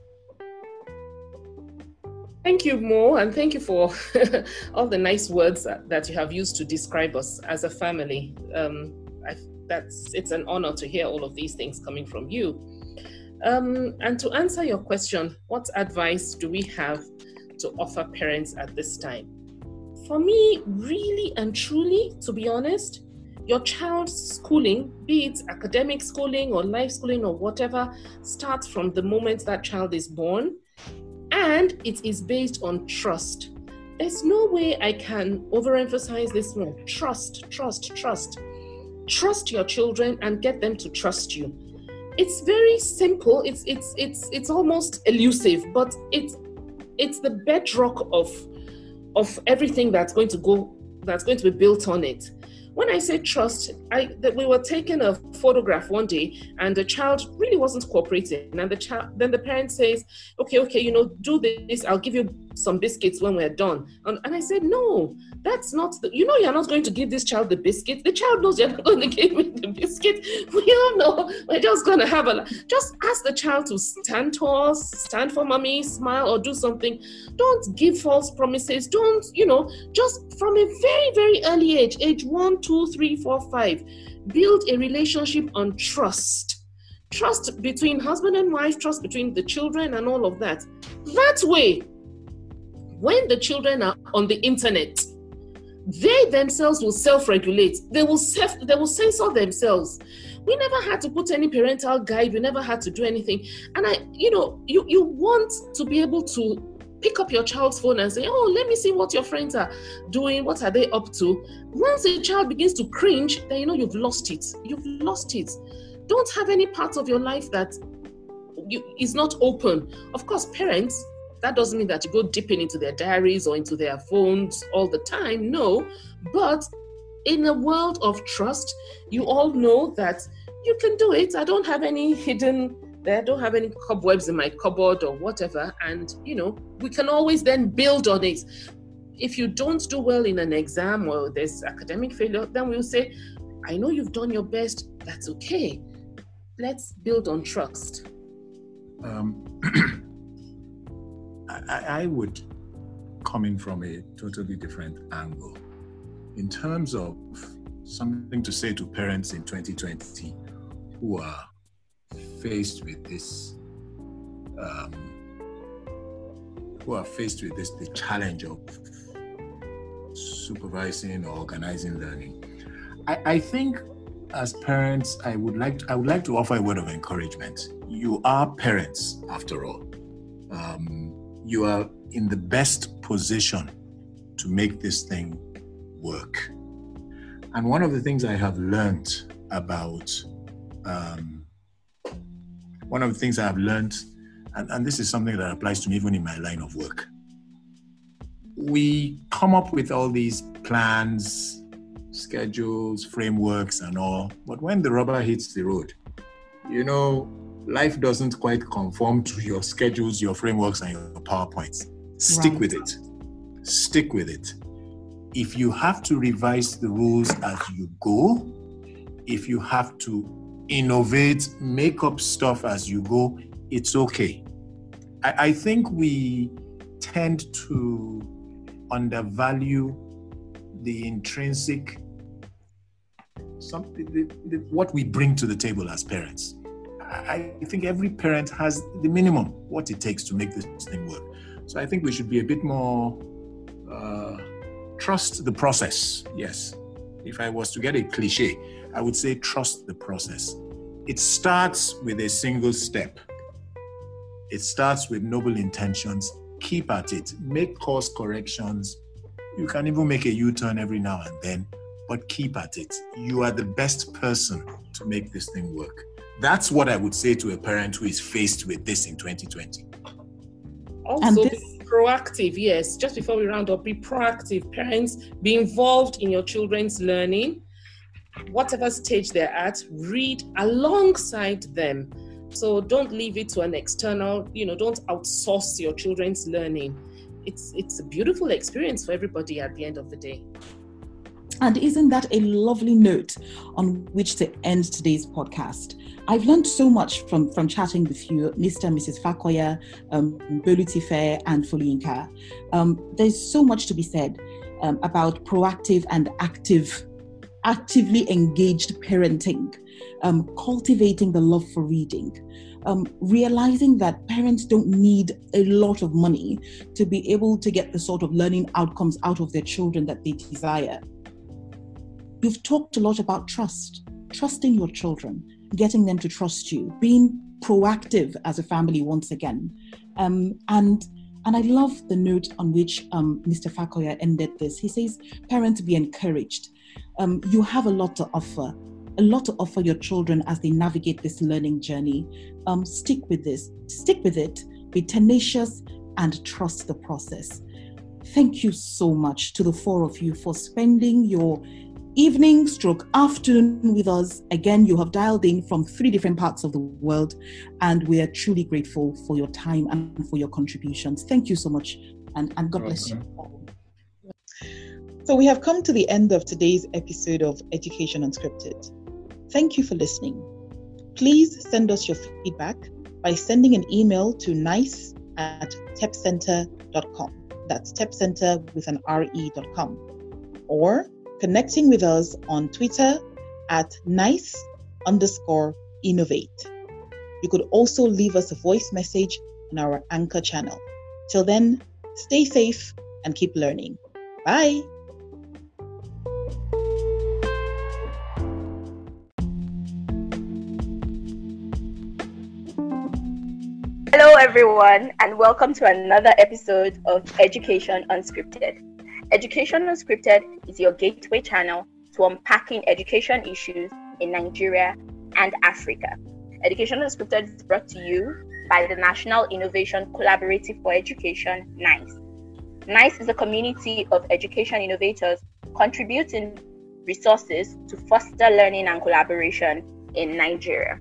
Thank you, Mo, and thank you for all the nice words that, that, you have used to describe us as a family. Um, I, that's it's an honor to hear all of these things coming from you. Um, and to answer your question, what advice do we have to offer parents at this time? For me, really and truly, to be honest, your child's schooling, be it academic schooling or life schooling or whatever, starts from the moment that child is born and it is based on trust. There's no way I can overemphasize this one. Trust, trust, trust trust your children and get them to trust you. It's very simple. It's it's it's it's almost elusive but it's it's the bedrock of of everything that's going to go that's going to be built on it. When I say trust, I that we were taking a photograph one day and the child really wasn't cooperating. And the child then the parent says, Okay, okay, you know, do this, I'll give you some biscuits when we're done. And, and I said, No, that's not the, you know you're not going to give this child the biscuit. The child knows you're not going to give me the biscuit. We all know we're just gonna have a just ask the child to stand tall, stand for mommy, smile, or do something. Don't give false promises. Don't, you know, just from a very, very early age, age one, two, three, four, five, build a relationship on trust. Trust between husband and wife, trust between the children, and all of that. That way, when the children are on the internet, they themselves will self-regulate. They will self, they will censor themselves. We never had to put any parental guide. We never had to do anything. And I, you know, you you want to be able to pick up your child's phone and say, Oh, let me see what your friends are doing. What are they up to? Once a child begins to cringe, then you know you've lost it. You've lost it. Don't have any part of your life that you, is not open. Of course, parents, that doesn't mean that you go dipping into their diaries or into their phones all the time. No. But in a world of trust, you all know that you can do it. I don't have any hidden there, I don't have any cobwebs in my cupboard or whatever. And, you know, we can always then build on it. If you don't do well in an exam or there's academic failure, then we'll say, I know you've done your best. That's okay. Let's build on trust. Um, I, I would come in from a totally different angle. In terms of something to say to parents in 2020 who are faced with this, um, who are faced with this, the challenge of supervising or organizing learning. I, I think as parents, I would like to, I would like to offer a word of encouragement. You are parents, after all. Um, you are in the best position to make this thing work. And one of the things I have learned about um, one of the things I've learned, and, and this is something that applies to me even in my line of work, we come up with all these plans, schedules, frameworks, and all. But when the rubber hits the road, you know, life doesn't quite conform to your schedules, your frameworks, and your PowerPoints. Stick right. with it. Stick with it. If you have to revise the rules as you go, if you have to innovate, make up stuff as you go, it's okay. I, I think we tend to undervalue the intrinsic something the, the, what we bring to the table as parents. I, think every parent has the minimum what it takes to make this thing work. So I think we should be a bit more uh, trust the process. Yes, if I was to get a cliche, I would say trust the process. It starts with a single step. It starts with noble intentions. Keep at it. Make course corrections. You can even make a U turn every now and then, but keep at it. You are the best person to make this thing work. That's what I would say to a parent who is faced with this in 2020. Also, this- be proactive. Yes, just before we round up, be proactive. Parents, be involved in your children's learning whatever stage they're at, read alongside them. So don't leave it to an external, you know, don't outsource your children's learning. It's it's a beautiful experience for everybody at the end of the day. And isn't that a lovely note on which to end today's podcast? I've learned so much from, from chatting with you, Mr. and Mrs. Fakoya, um, Bolutife, and Foluyinka. Um, there's so much to be said um, about proactive and active actively engaged parenting, um, cultivating the love for reading, um, realizing that parents don't need a lot of money to be able to get the sort of learning outcomes out of their children that they desire. You've talked a lot about trust, trusting your children, getting them to trust you, being proactive as a family once again. Um, and and I love the note on which um, Mr. Fakoya ended this. He says, parents be encouraged um, you have a lot to offer, a lot to offer your children as they navigate this learning journey. Um, stick with this, stick with it, be tenacious, and trust the process. Thank you so much to the four of you for spending your evening stroke afternoon with us. Again, you have dialed in from three different parts of the world, and we are truly grateful for your time and for your contributions. Thank you so much, and, and God bless you all. So, we have come to the end of today's episode of Education Unscripted. Thank you for listening. Please send us your feedback by sending an email to nice at tepcentre.com. That's tepcentre with an re.com. Or connecting with us on Twitter at nice underscore innovate. You could also leave us a voice message on our anchor channel. Till then, stay safe and keep learning. Bye. Hello, everyone, and welcome to another episode of Education Unscripted. Education Unscripted is your gateway channel to unpacking education issues in Nigeria and Africa. Education Unscripted is brought to you by the National Innovation Collaborative for Education, NICE. NICE is a community of education innovators contributing resources to foster learning and collaboration in Nigeria.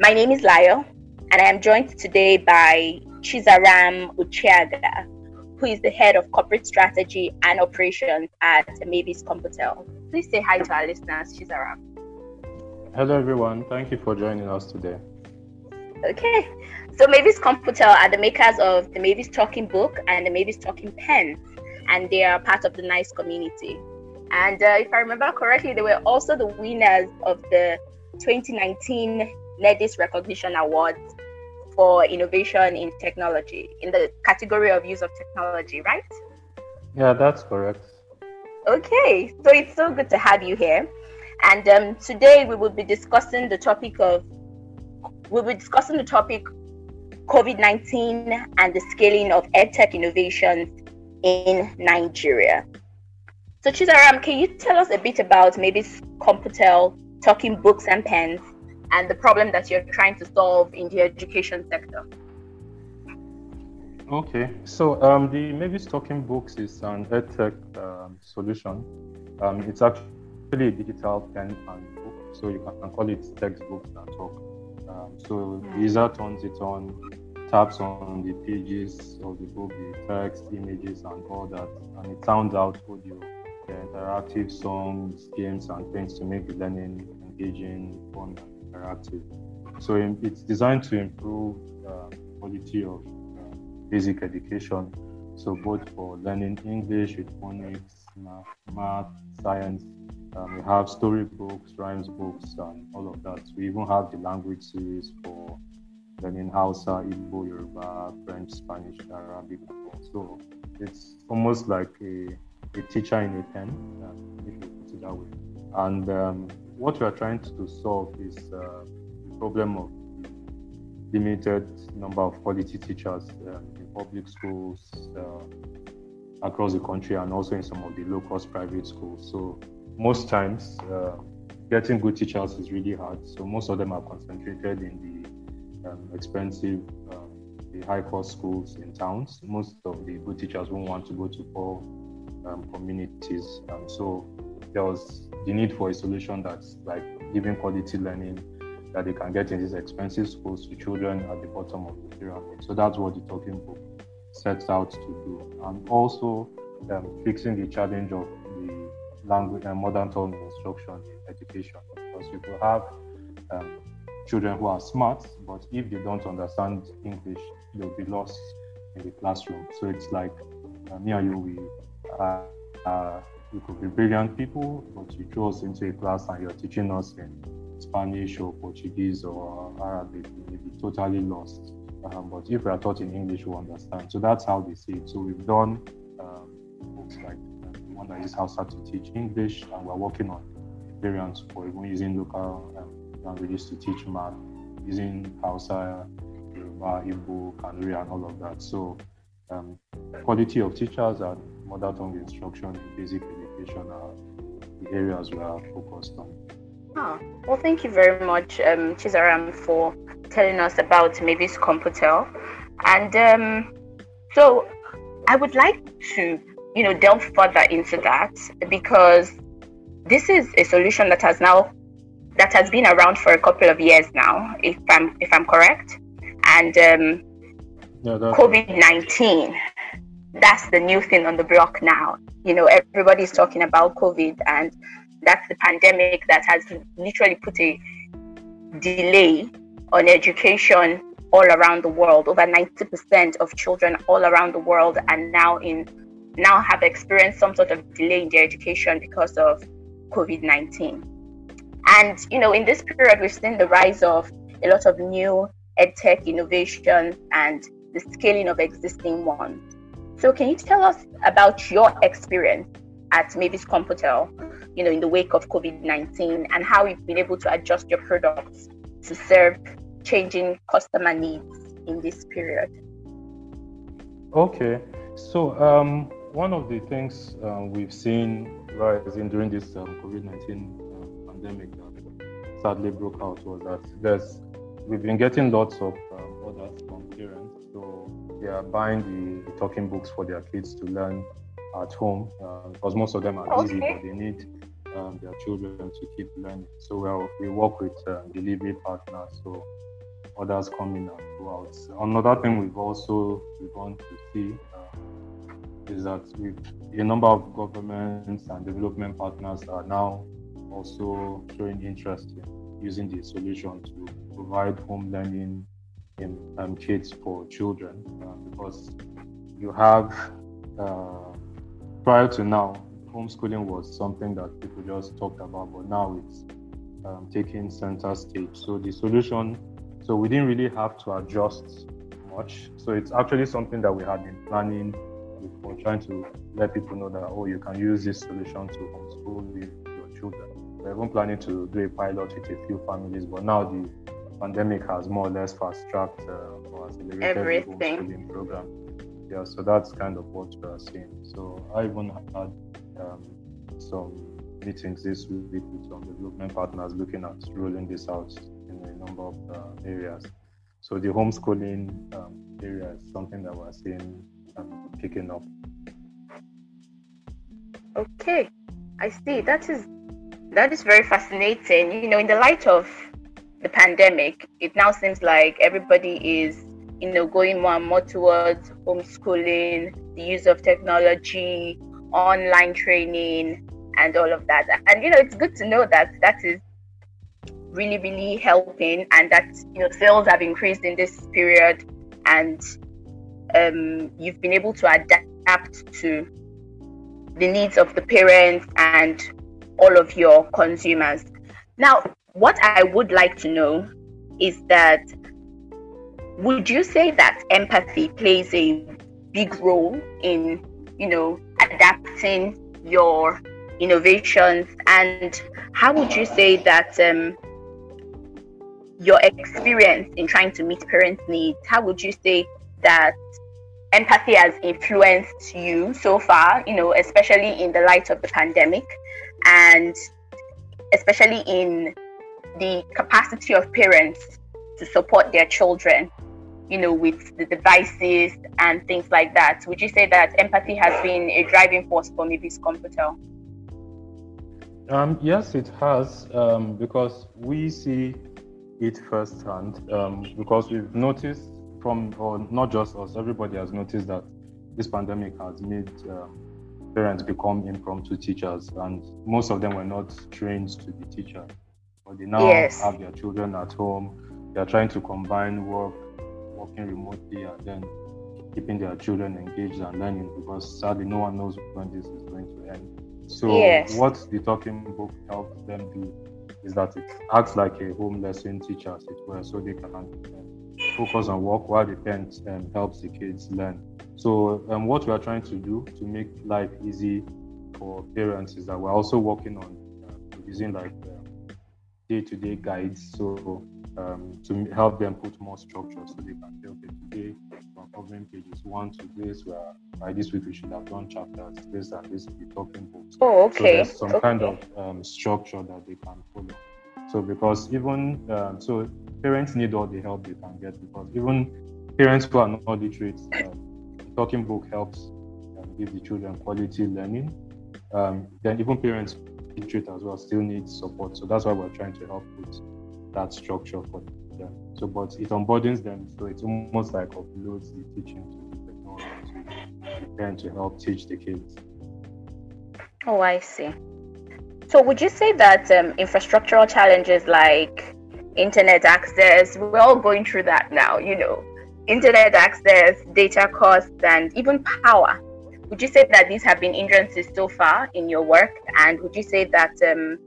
My name is Lyle, and I am joined today by Chizaram Uchiaga, who is the head of corporate strategy and operations at Mavis Computel. Please say hi to our listeners, Chizaram. Hello, everyone. Thank you for joining us today. Okay, so Mavis Computel are the makers of the Mavis Talking Book and the Mavis Talking Pen, and they are part of the NICE community. And uh, if I remember correctly, they were also the winners of the 2019 NEDIS Recognition Awards for Innovation in Technology in the category of use of technology, right? Yeah, that's correct. Okay, so it's so good to have you here. And um, today we will be discussing the topic of, we'll be discussing the topic COVID 19 and the scaling of edtech innovations in Nigeria. So, Chizaram, can you tell us a bit about Mavis Computel talking books and pens and the problem that you're trying to solve in the education sector? Okay, so um, the Mavis Talking Books is an edtech um, solution. Um, it's actually a digital pen and book, so you can, call it textbooks that talk. Um, so the user turns it on, taps on the pages of the book, the text, images, and all that, and it sounds out audio, interactive songs, games, and things to make learning engaging, fun, interactive. So it's designed to improve uh, quality of uh, basic education. So both for learning English phonics, math, math science. Um, we have storybooks, rhymes books, and all of that. We even have the language series for learning Hausa, Igbo, Yoruba, French, Spanish, Arabic. So it's almost like a, a teacher in a pen, uh, if you put it that way. And um, what we are trying to solve is uh, the problem of limited number of quality teachers uh, in public schools uh, across the country and also in some of the low-cost private schools. So most times, uh, getting good teachers is really hard. So most of them are concentrated in the um, expensive, um, the high-cost schools in towns. Most of the good teachers won't want to go to poor um, communities. So there was the need for a solution that's like giving quality learning that they can get in these expensive schools to children at the bottom of the pyramid. So that's what the talking book sets out to do. And also um, fixing the challenge of the language and mother tongue instruction in education. Because you could have um, children who are smart, but if they don't understand English, they'll be lost in the classroom. So it's like uh, me and you, we uh, uh, we could be brilliant people, but you throw us into a class and you're teaching us in Spanish or Portuguese or Arabic, we may be totally lost. Um, but if we are taught in English, we understand. So that's how they see it. So we've done um, books like the one that is Hausa to teach English, and we're working on variants for even using local um, languages to teach math, using Hausa, Yoruba, Igbo, Kanuri, and all of that. So um, quality of teachers and mother tongue instruction in basic education are the areas we are focused on. Oh, well, thank you very much, um, Chizaram, for telling us about Mavis Computel. And um, so I would like to, you know, delve further into that because this is a solution that has now that has been around for a couple of years now, if I'm if I'm correct. And um, yeah, COVID nineteen that's the new thing on the block now. You know, everybody's talking about COVID, and that's the pandemic that has literally put a delay on education all around the world. Over 90% of children all around the world are now in now have experienced some sort of delay in their education because of COVID-19. And you know, in this period, we've seen the rise of a lot of new edtech innovations and the scaling of existing ones. So can you tell us about your experience at Mavis Computel, you know, in the wake of COVID-19 and how you've been able to adjust your products to serve changing customer needs in this period? Okay, so um, one of the things um, we've seen rising during this um, COVID 19 uh, pandemic that sadly broke out was that there's we've been getting lots of um, orders from parents. So they are buying the, talking books for their kids to learn at home uh, because most of them are okay. busy, but they need um, their children to keep learning. So well, we work with uh, delivery partners. So orders come in and go out. Another thing we've also begun to see uh, is that we a number of governments and development partners are now also showing interest in using the solution to provide home learning in um, kits for children uh, because you have uh, prior to now homeschooling was something that people just talked about but now it's um, taking center stage so the solution so we didn't really have to adjust much. So it's actually something that we had been planning before, trying to let people know that, oh, you can use this solution to homeschool your children. We're even planning to do a pilot with a few families, but now the pandemic has more or less fast tracked uh, or accelerated Everything. program. Yeah, so that's kind of what we're seeing. So I even had um, some meetings this week with some development partners looking at rolling this out in a number of uh, areas. So the homeschooling um, area is something that we're seeing um, picking up. Okay, I see. That is that is very fascinating. You know, in the light of the pandemic, it now seems like everybody is, you know, going more and more towards homeschooling, the use of technology, online training, and all of that. And you know, it's good to know that that is really, really helping, and that you know sales have increased in this period, and um, you've been able to adapt to the needs of the parents and all of your consumers. Now, what I would like to know is that would you say that empathy plays a big role in, you know, adapting your innovations? And how would you say that um, your experience in trying to meet parents' needs, how would you say that empathy has influenced you so far, you know, especially in the light of the pandemic? And especially in the capacity of parents to support their children, you know, with the devices and things like that. Would you say that empathy has been a driving force for Mavis Computel? Um, yes, it has, um, because we see it firsthand um, because we've noticed from, or not just us, everybody has noticed that this pandemic has made um, parents become impromptu teachers, and most of them were not trained to be teachers. But they now yes. have their children at home. They are trying to combine work, working remotely, and then keeping their children engaged and learning because sadly no one knows when this is going to end. So yes. what the talking book helps them do is that it acts like a home lesson teacher, as it were, so they can um, focus on work while the parent um, helps the kids learn. So, um, what we are trying to do to make life easy for parents is that we're also working on uh, producing like day to day guides. So, um, to help them put more structure so they can say, okay, today we're covering pages one to this, where by this week we should have done chapters, this and this, be talking books. Oh, okay. So there's some okay. kind of um, structure that they can follow. So because even um, so, parents need all the help they can get because even parents who are not literate, um, talking book helps um, give the children quality learning. Um, then even parents literate as well still need support. So that's why we're trying to help with that structure for them. So, but it unburdens them. So it's almost like uploads the teaching to the technology to to help teach the kids. Oh, I see. So, would you say that um, infrastructural challenges like internet access, we're all going through that now, you know, internet access, data costs, and even power. Would you say that these have been hindrances so far in your work? And would you say that um,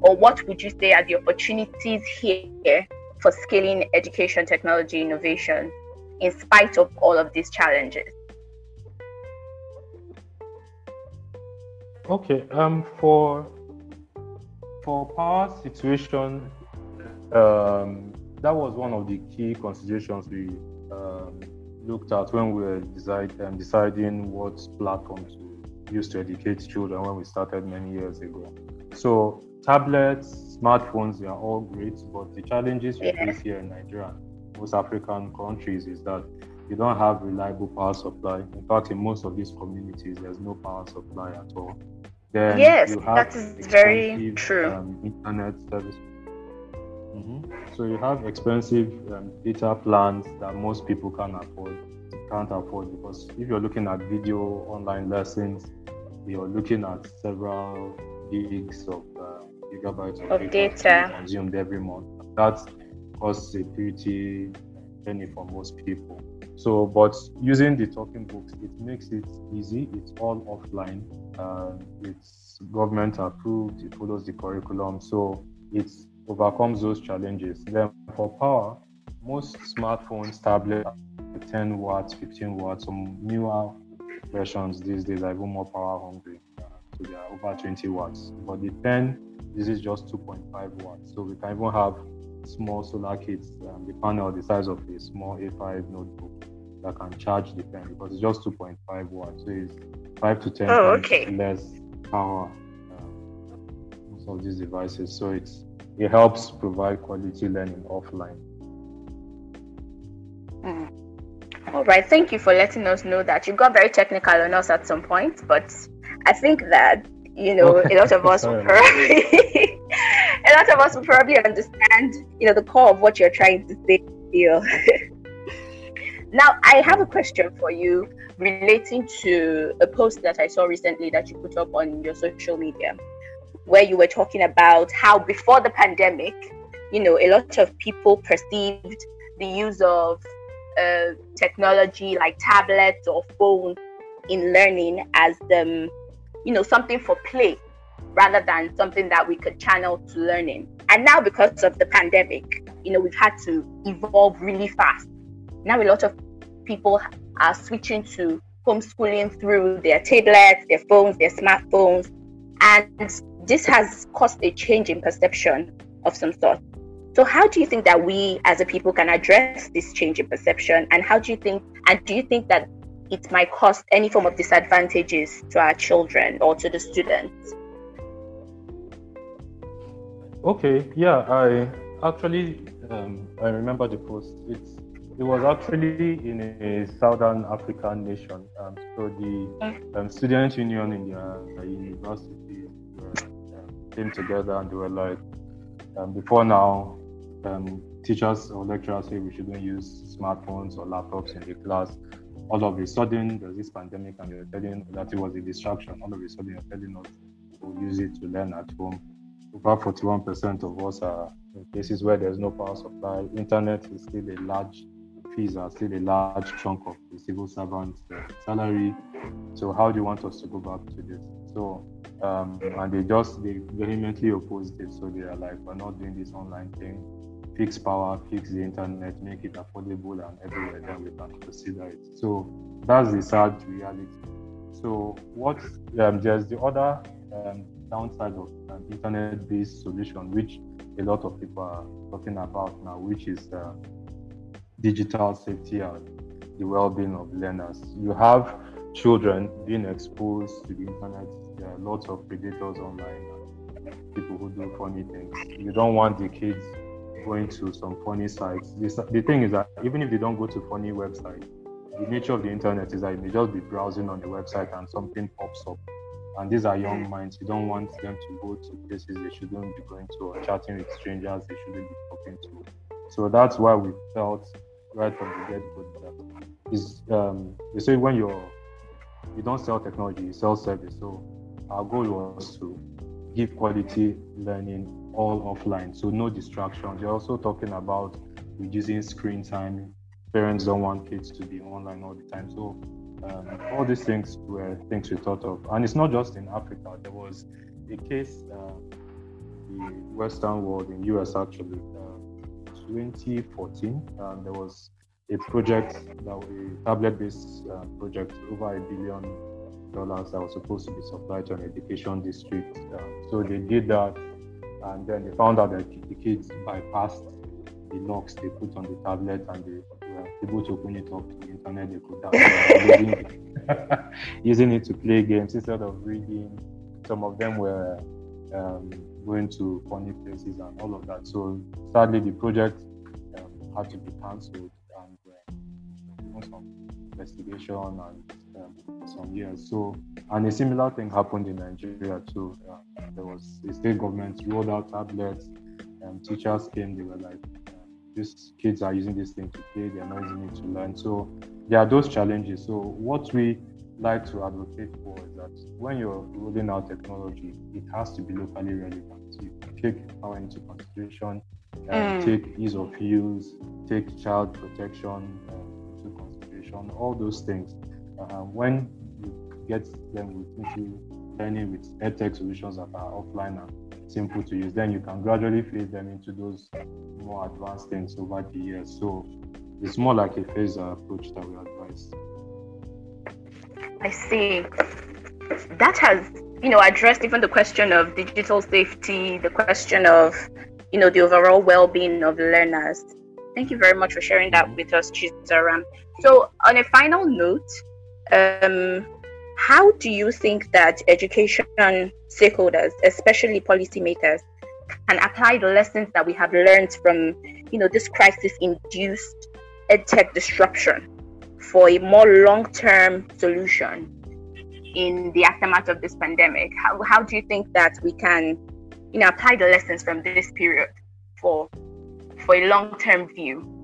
or what would you say are the opportunities here for scaling education technology innovation in spite of all of these challenges? Okay, um, for for power situation, um, that was one of the key considerations we um, looked at when we were decide, um, deciding what platform to use to educate children when we started many years ago. So tablets, smartphones, they are all great, but the challenges we face here in Nigeria, most African countries, is that you don't have reliable power supply. In fact, in most of these communities, there's no power supply at all. Then Yes, you have that is very true. Um, internet service. Mhm. So you have expensive um, data plans that most people can afford, can't afford because if you're looking at video online lessons, you're looking at several gigs of uh, gigabytes of, Of data, consumed every month. That costs a pretty penny for most people. So, but using the talking books, it makes it easy. It's all offline. Uh, it's government approved. It follows the curriculum, so it overcomes those challenges. Then for power, most smartphones, tablets, 10 watts, 15 watts. Some newer versions these days are even more power hungry. So they are over 20 watts. But the 10, this is just 2.5 watts. So we can even have small solar kits, um, the panel the size of a small A5 notebook that can charge the pen because it's just 2.5 watts. So it's 5 to 10 Oh, okay. less power um, of these devices. So it's it helps provide quality learning offline. Mm. All right, thank you for letting us know that you got very technical on us at some point, but I think that you know a lot of us will probably a lot of us will probably understand you know the core of what you're trying to say. Here. now, I have a question for you relating to a post that I saw recently that you put up on your social media, where you were talking about how before the pandemic, you know, a lot of people perceived the use of uh, technology like tablets or phones in learning as um, you know something for play rather than something that we could channel to learning. And now because of the pandemic you know we've had to evolve really fast. Now a lot of people are switching to homeschooling through their tablets their phones their smartphones. And this has caused a change in perception of some sort so how do you think that we as a people can address this change in perception and how do you think and do you think that it might cause any form of disadvantages to our children or to the students? Okay, yeah, I actually um, I remember the post. It's it was actually in a southern African nation. Um, so the um, student union in the their university were, came together and they were like, um, before now, um, teachers or lecturers say we shouldn't use smartphones or laptops in the class. All of a sudden, there's this pandemic, and they're telling that it was a distraction. All of a sudden, you're telling us to use it to learn at home. Over 41% of us are in places where there's no power supply. Internet is still a large fees are still a large chunk of the civil servant's salary. So how do you want us to go back to this? So um, and they just they vehemently opposed it. So they are like, we're not doing this online thing. Fix power, fix the internet, make it affordable and everywhere. Then we can consider it. So that's the sad reality. So what um, there's the other um, downside of an internet-based solution, which a lot of people are talking about now, which is uh, digital safety and the well-being of learners. You have children being exposed to the internet. There are lots of predators online, people who do funny things. You don't want the kids going to some funny sites. This, the thing is that even if they don't go to funny websites, the nature of the internet is that you may just be browsing on the website and something pops up. And these are young minds. You don't want them to go to places they shouldn't be going to or chatting with strangers they shouldn't be talking to. So that's why we felt right from the get-go that is um, they say when you're you don't sell technology, you sell service. So our goal was to give quality learning all offline, so no distractions. You're also talking about reducing screen time. Parents don't want kids to be online all the time. So um, all these things were things we thought of, and it's not just in Africa. There was a case uh, the Western world in US actually. Uh, 2014, um, there was a project that a tablet-based uh, project over a billion dollars that was supposed to be supplied to an education district. Um, so they did that, and then they found out that the kids bypassed the locks they put on the tablet, and they were able to open it up to the internet, they could using, it to play games instead of reading. Some of them were um, going to funny places and all of that. So sadly, the project um, had to be cancelled and uh, some investigation and um, some years. So, and a similar thing happened in Nigeria too. Uh, there was the state government rolled out tablets, and teachers came. They were like, these kids are using this thing to play. They are not using it to learn. So there are those challenges. So what we like to advocate for is that when you're rolling out technology, it has to be locally relevant. You take power into consideration, uh, mm. take ease of use, take child protection uh, into consideration, all those things. Uh, when you get them into learning with edtech solutions that are offline and simple to use, then you can gradually phase them into those more advanced things over the years. So it's more like a phased approach that we advise. I see. That has, you know, addressed even the question of digital safety, the question of, you know, the overall well-being of learners. Thank you very much for sharing that with us, Chizaram. So, on a final note, um, how do you think that education stakeholders, especially policymakers, can apply the lessons that we have learned from, you know, this crisis-induced edtech disruption for a more long-term solution in the aftermath of this pandemic? How, how do you think that we can, you know, apply the lessons from this period for for a long-term view?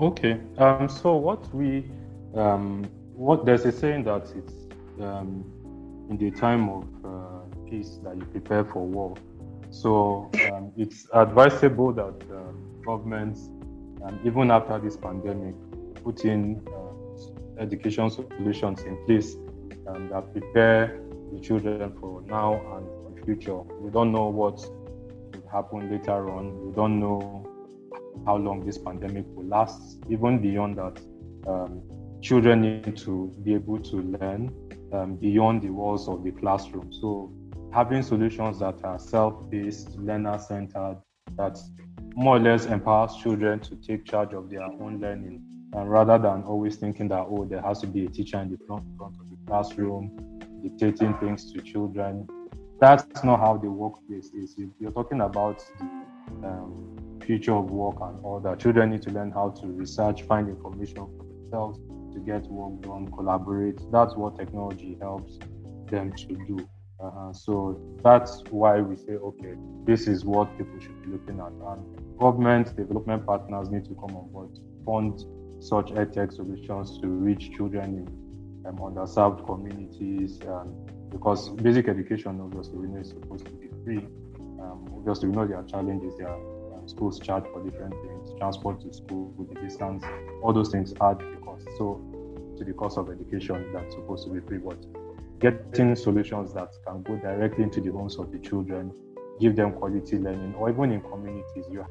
Okay. Um, so what we um, what there's a saying that it's um, in the time of uh, peace that you prepare for war. So um, it's advisable that um, governments, um, even after this pandemic, put in uh, education solutions in place um, that prepare the children for now and the future. We don't know what will happen later on. We don't know how long this pandemic will last. Even beyond that, um, children need to be able to learn um, beyond the walls of the classroom. So having solutions that are self-paced, learner-centered, that more or less empowers children to take charge of their own learning and rather than always thinking that oh there has to be a teacher in the front, front of the classroom dictating things to children that's not how the workplace is you're talking about the um, future of work and all that children need to learn how to research find information for themselves to get work done collaborate that's what technology helps them to do uh, so that's why we say, okay, this is what people should be looking at. And government development partners need to come on board, fund such edtech solutions to reach children in um, underserved communities. Um, because basic education, obviously, we know is supposed to be free. Um, obviously, we know there are challenges. There are um, schools charge for different things, transport to school, the distance, all those things add to the cost. So, to the cost of education that's supposed to be free, but getting solutions that can go directly into the homes of the children, give them quality learning, or even in communities. You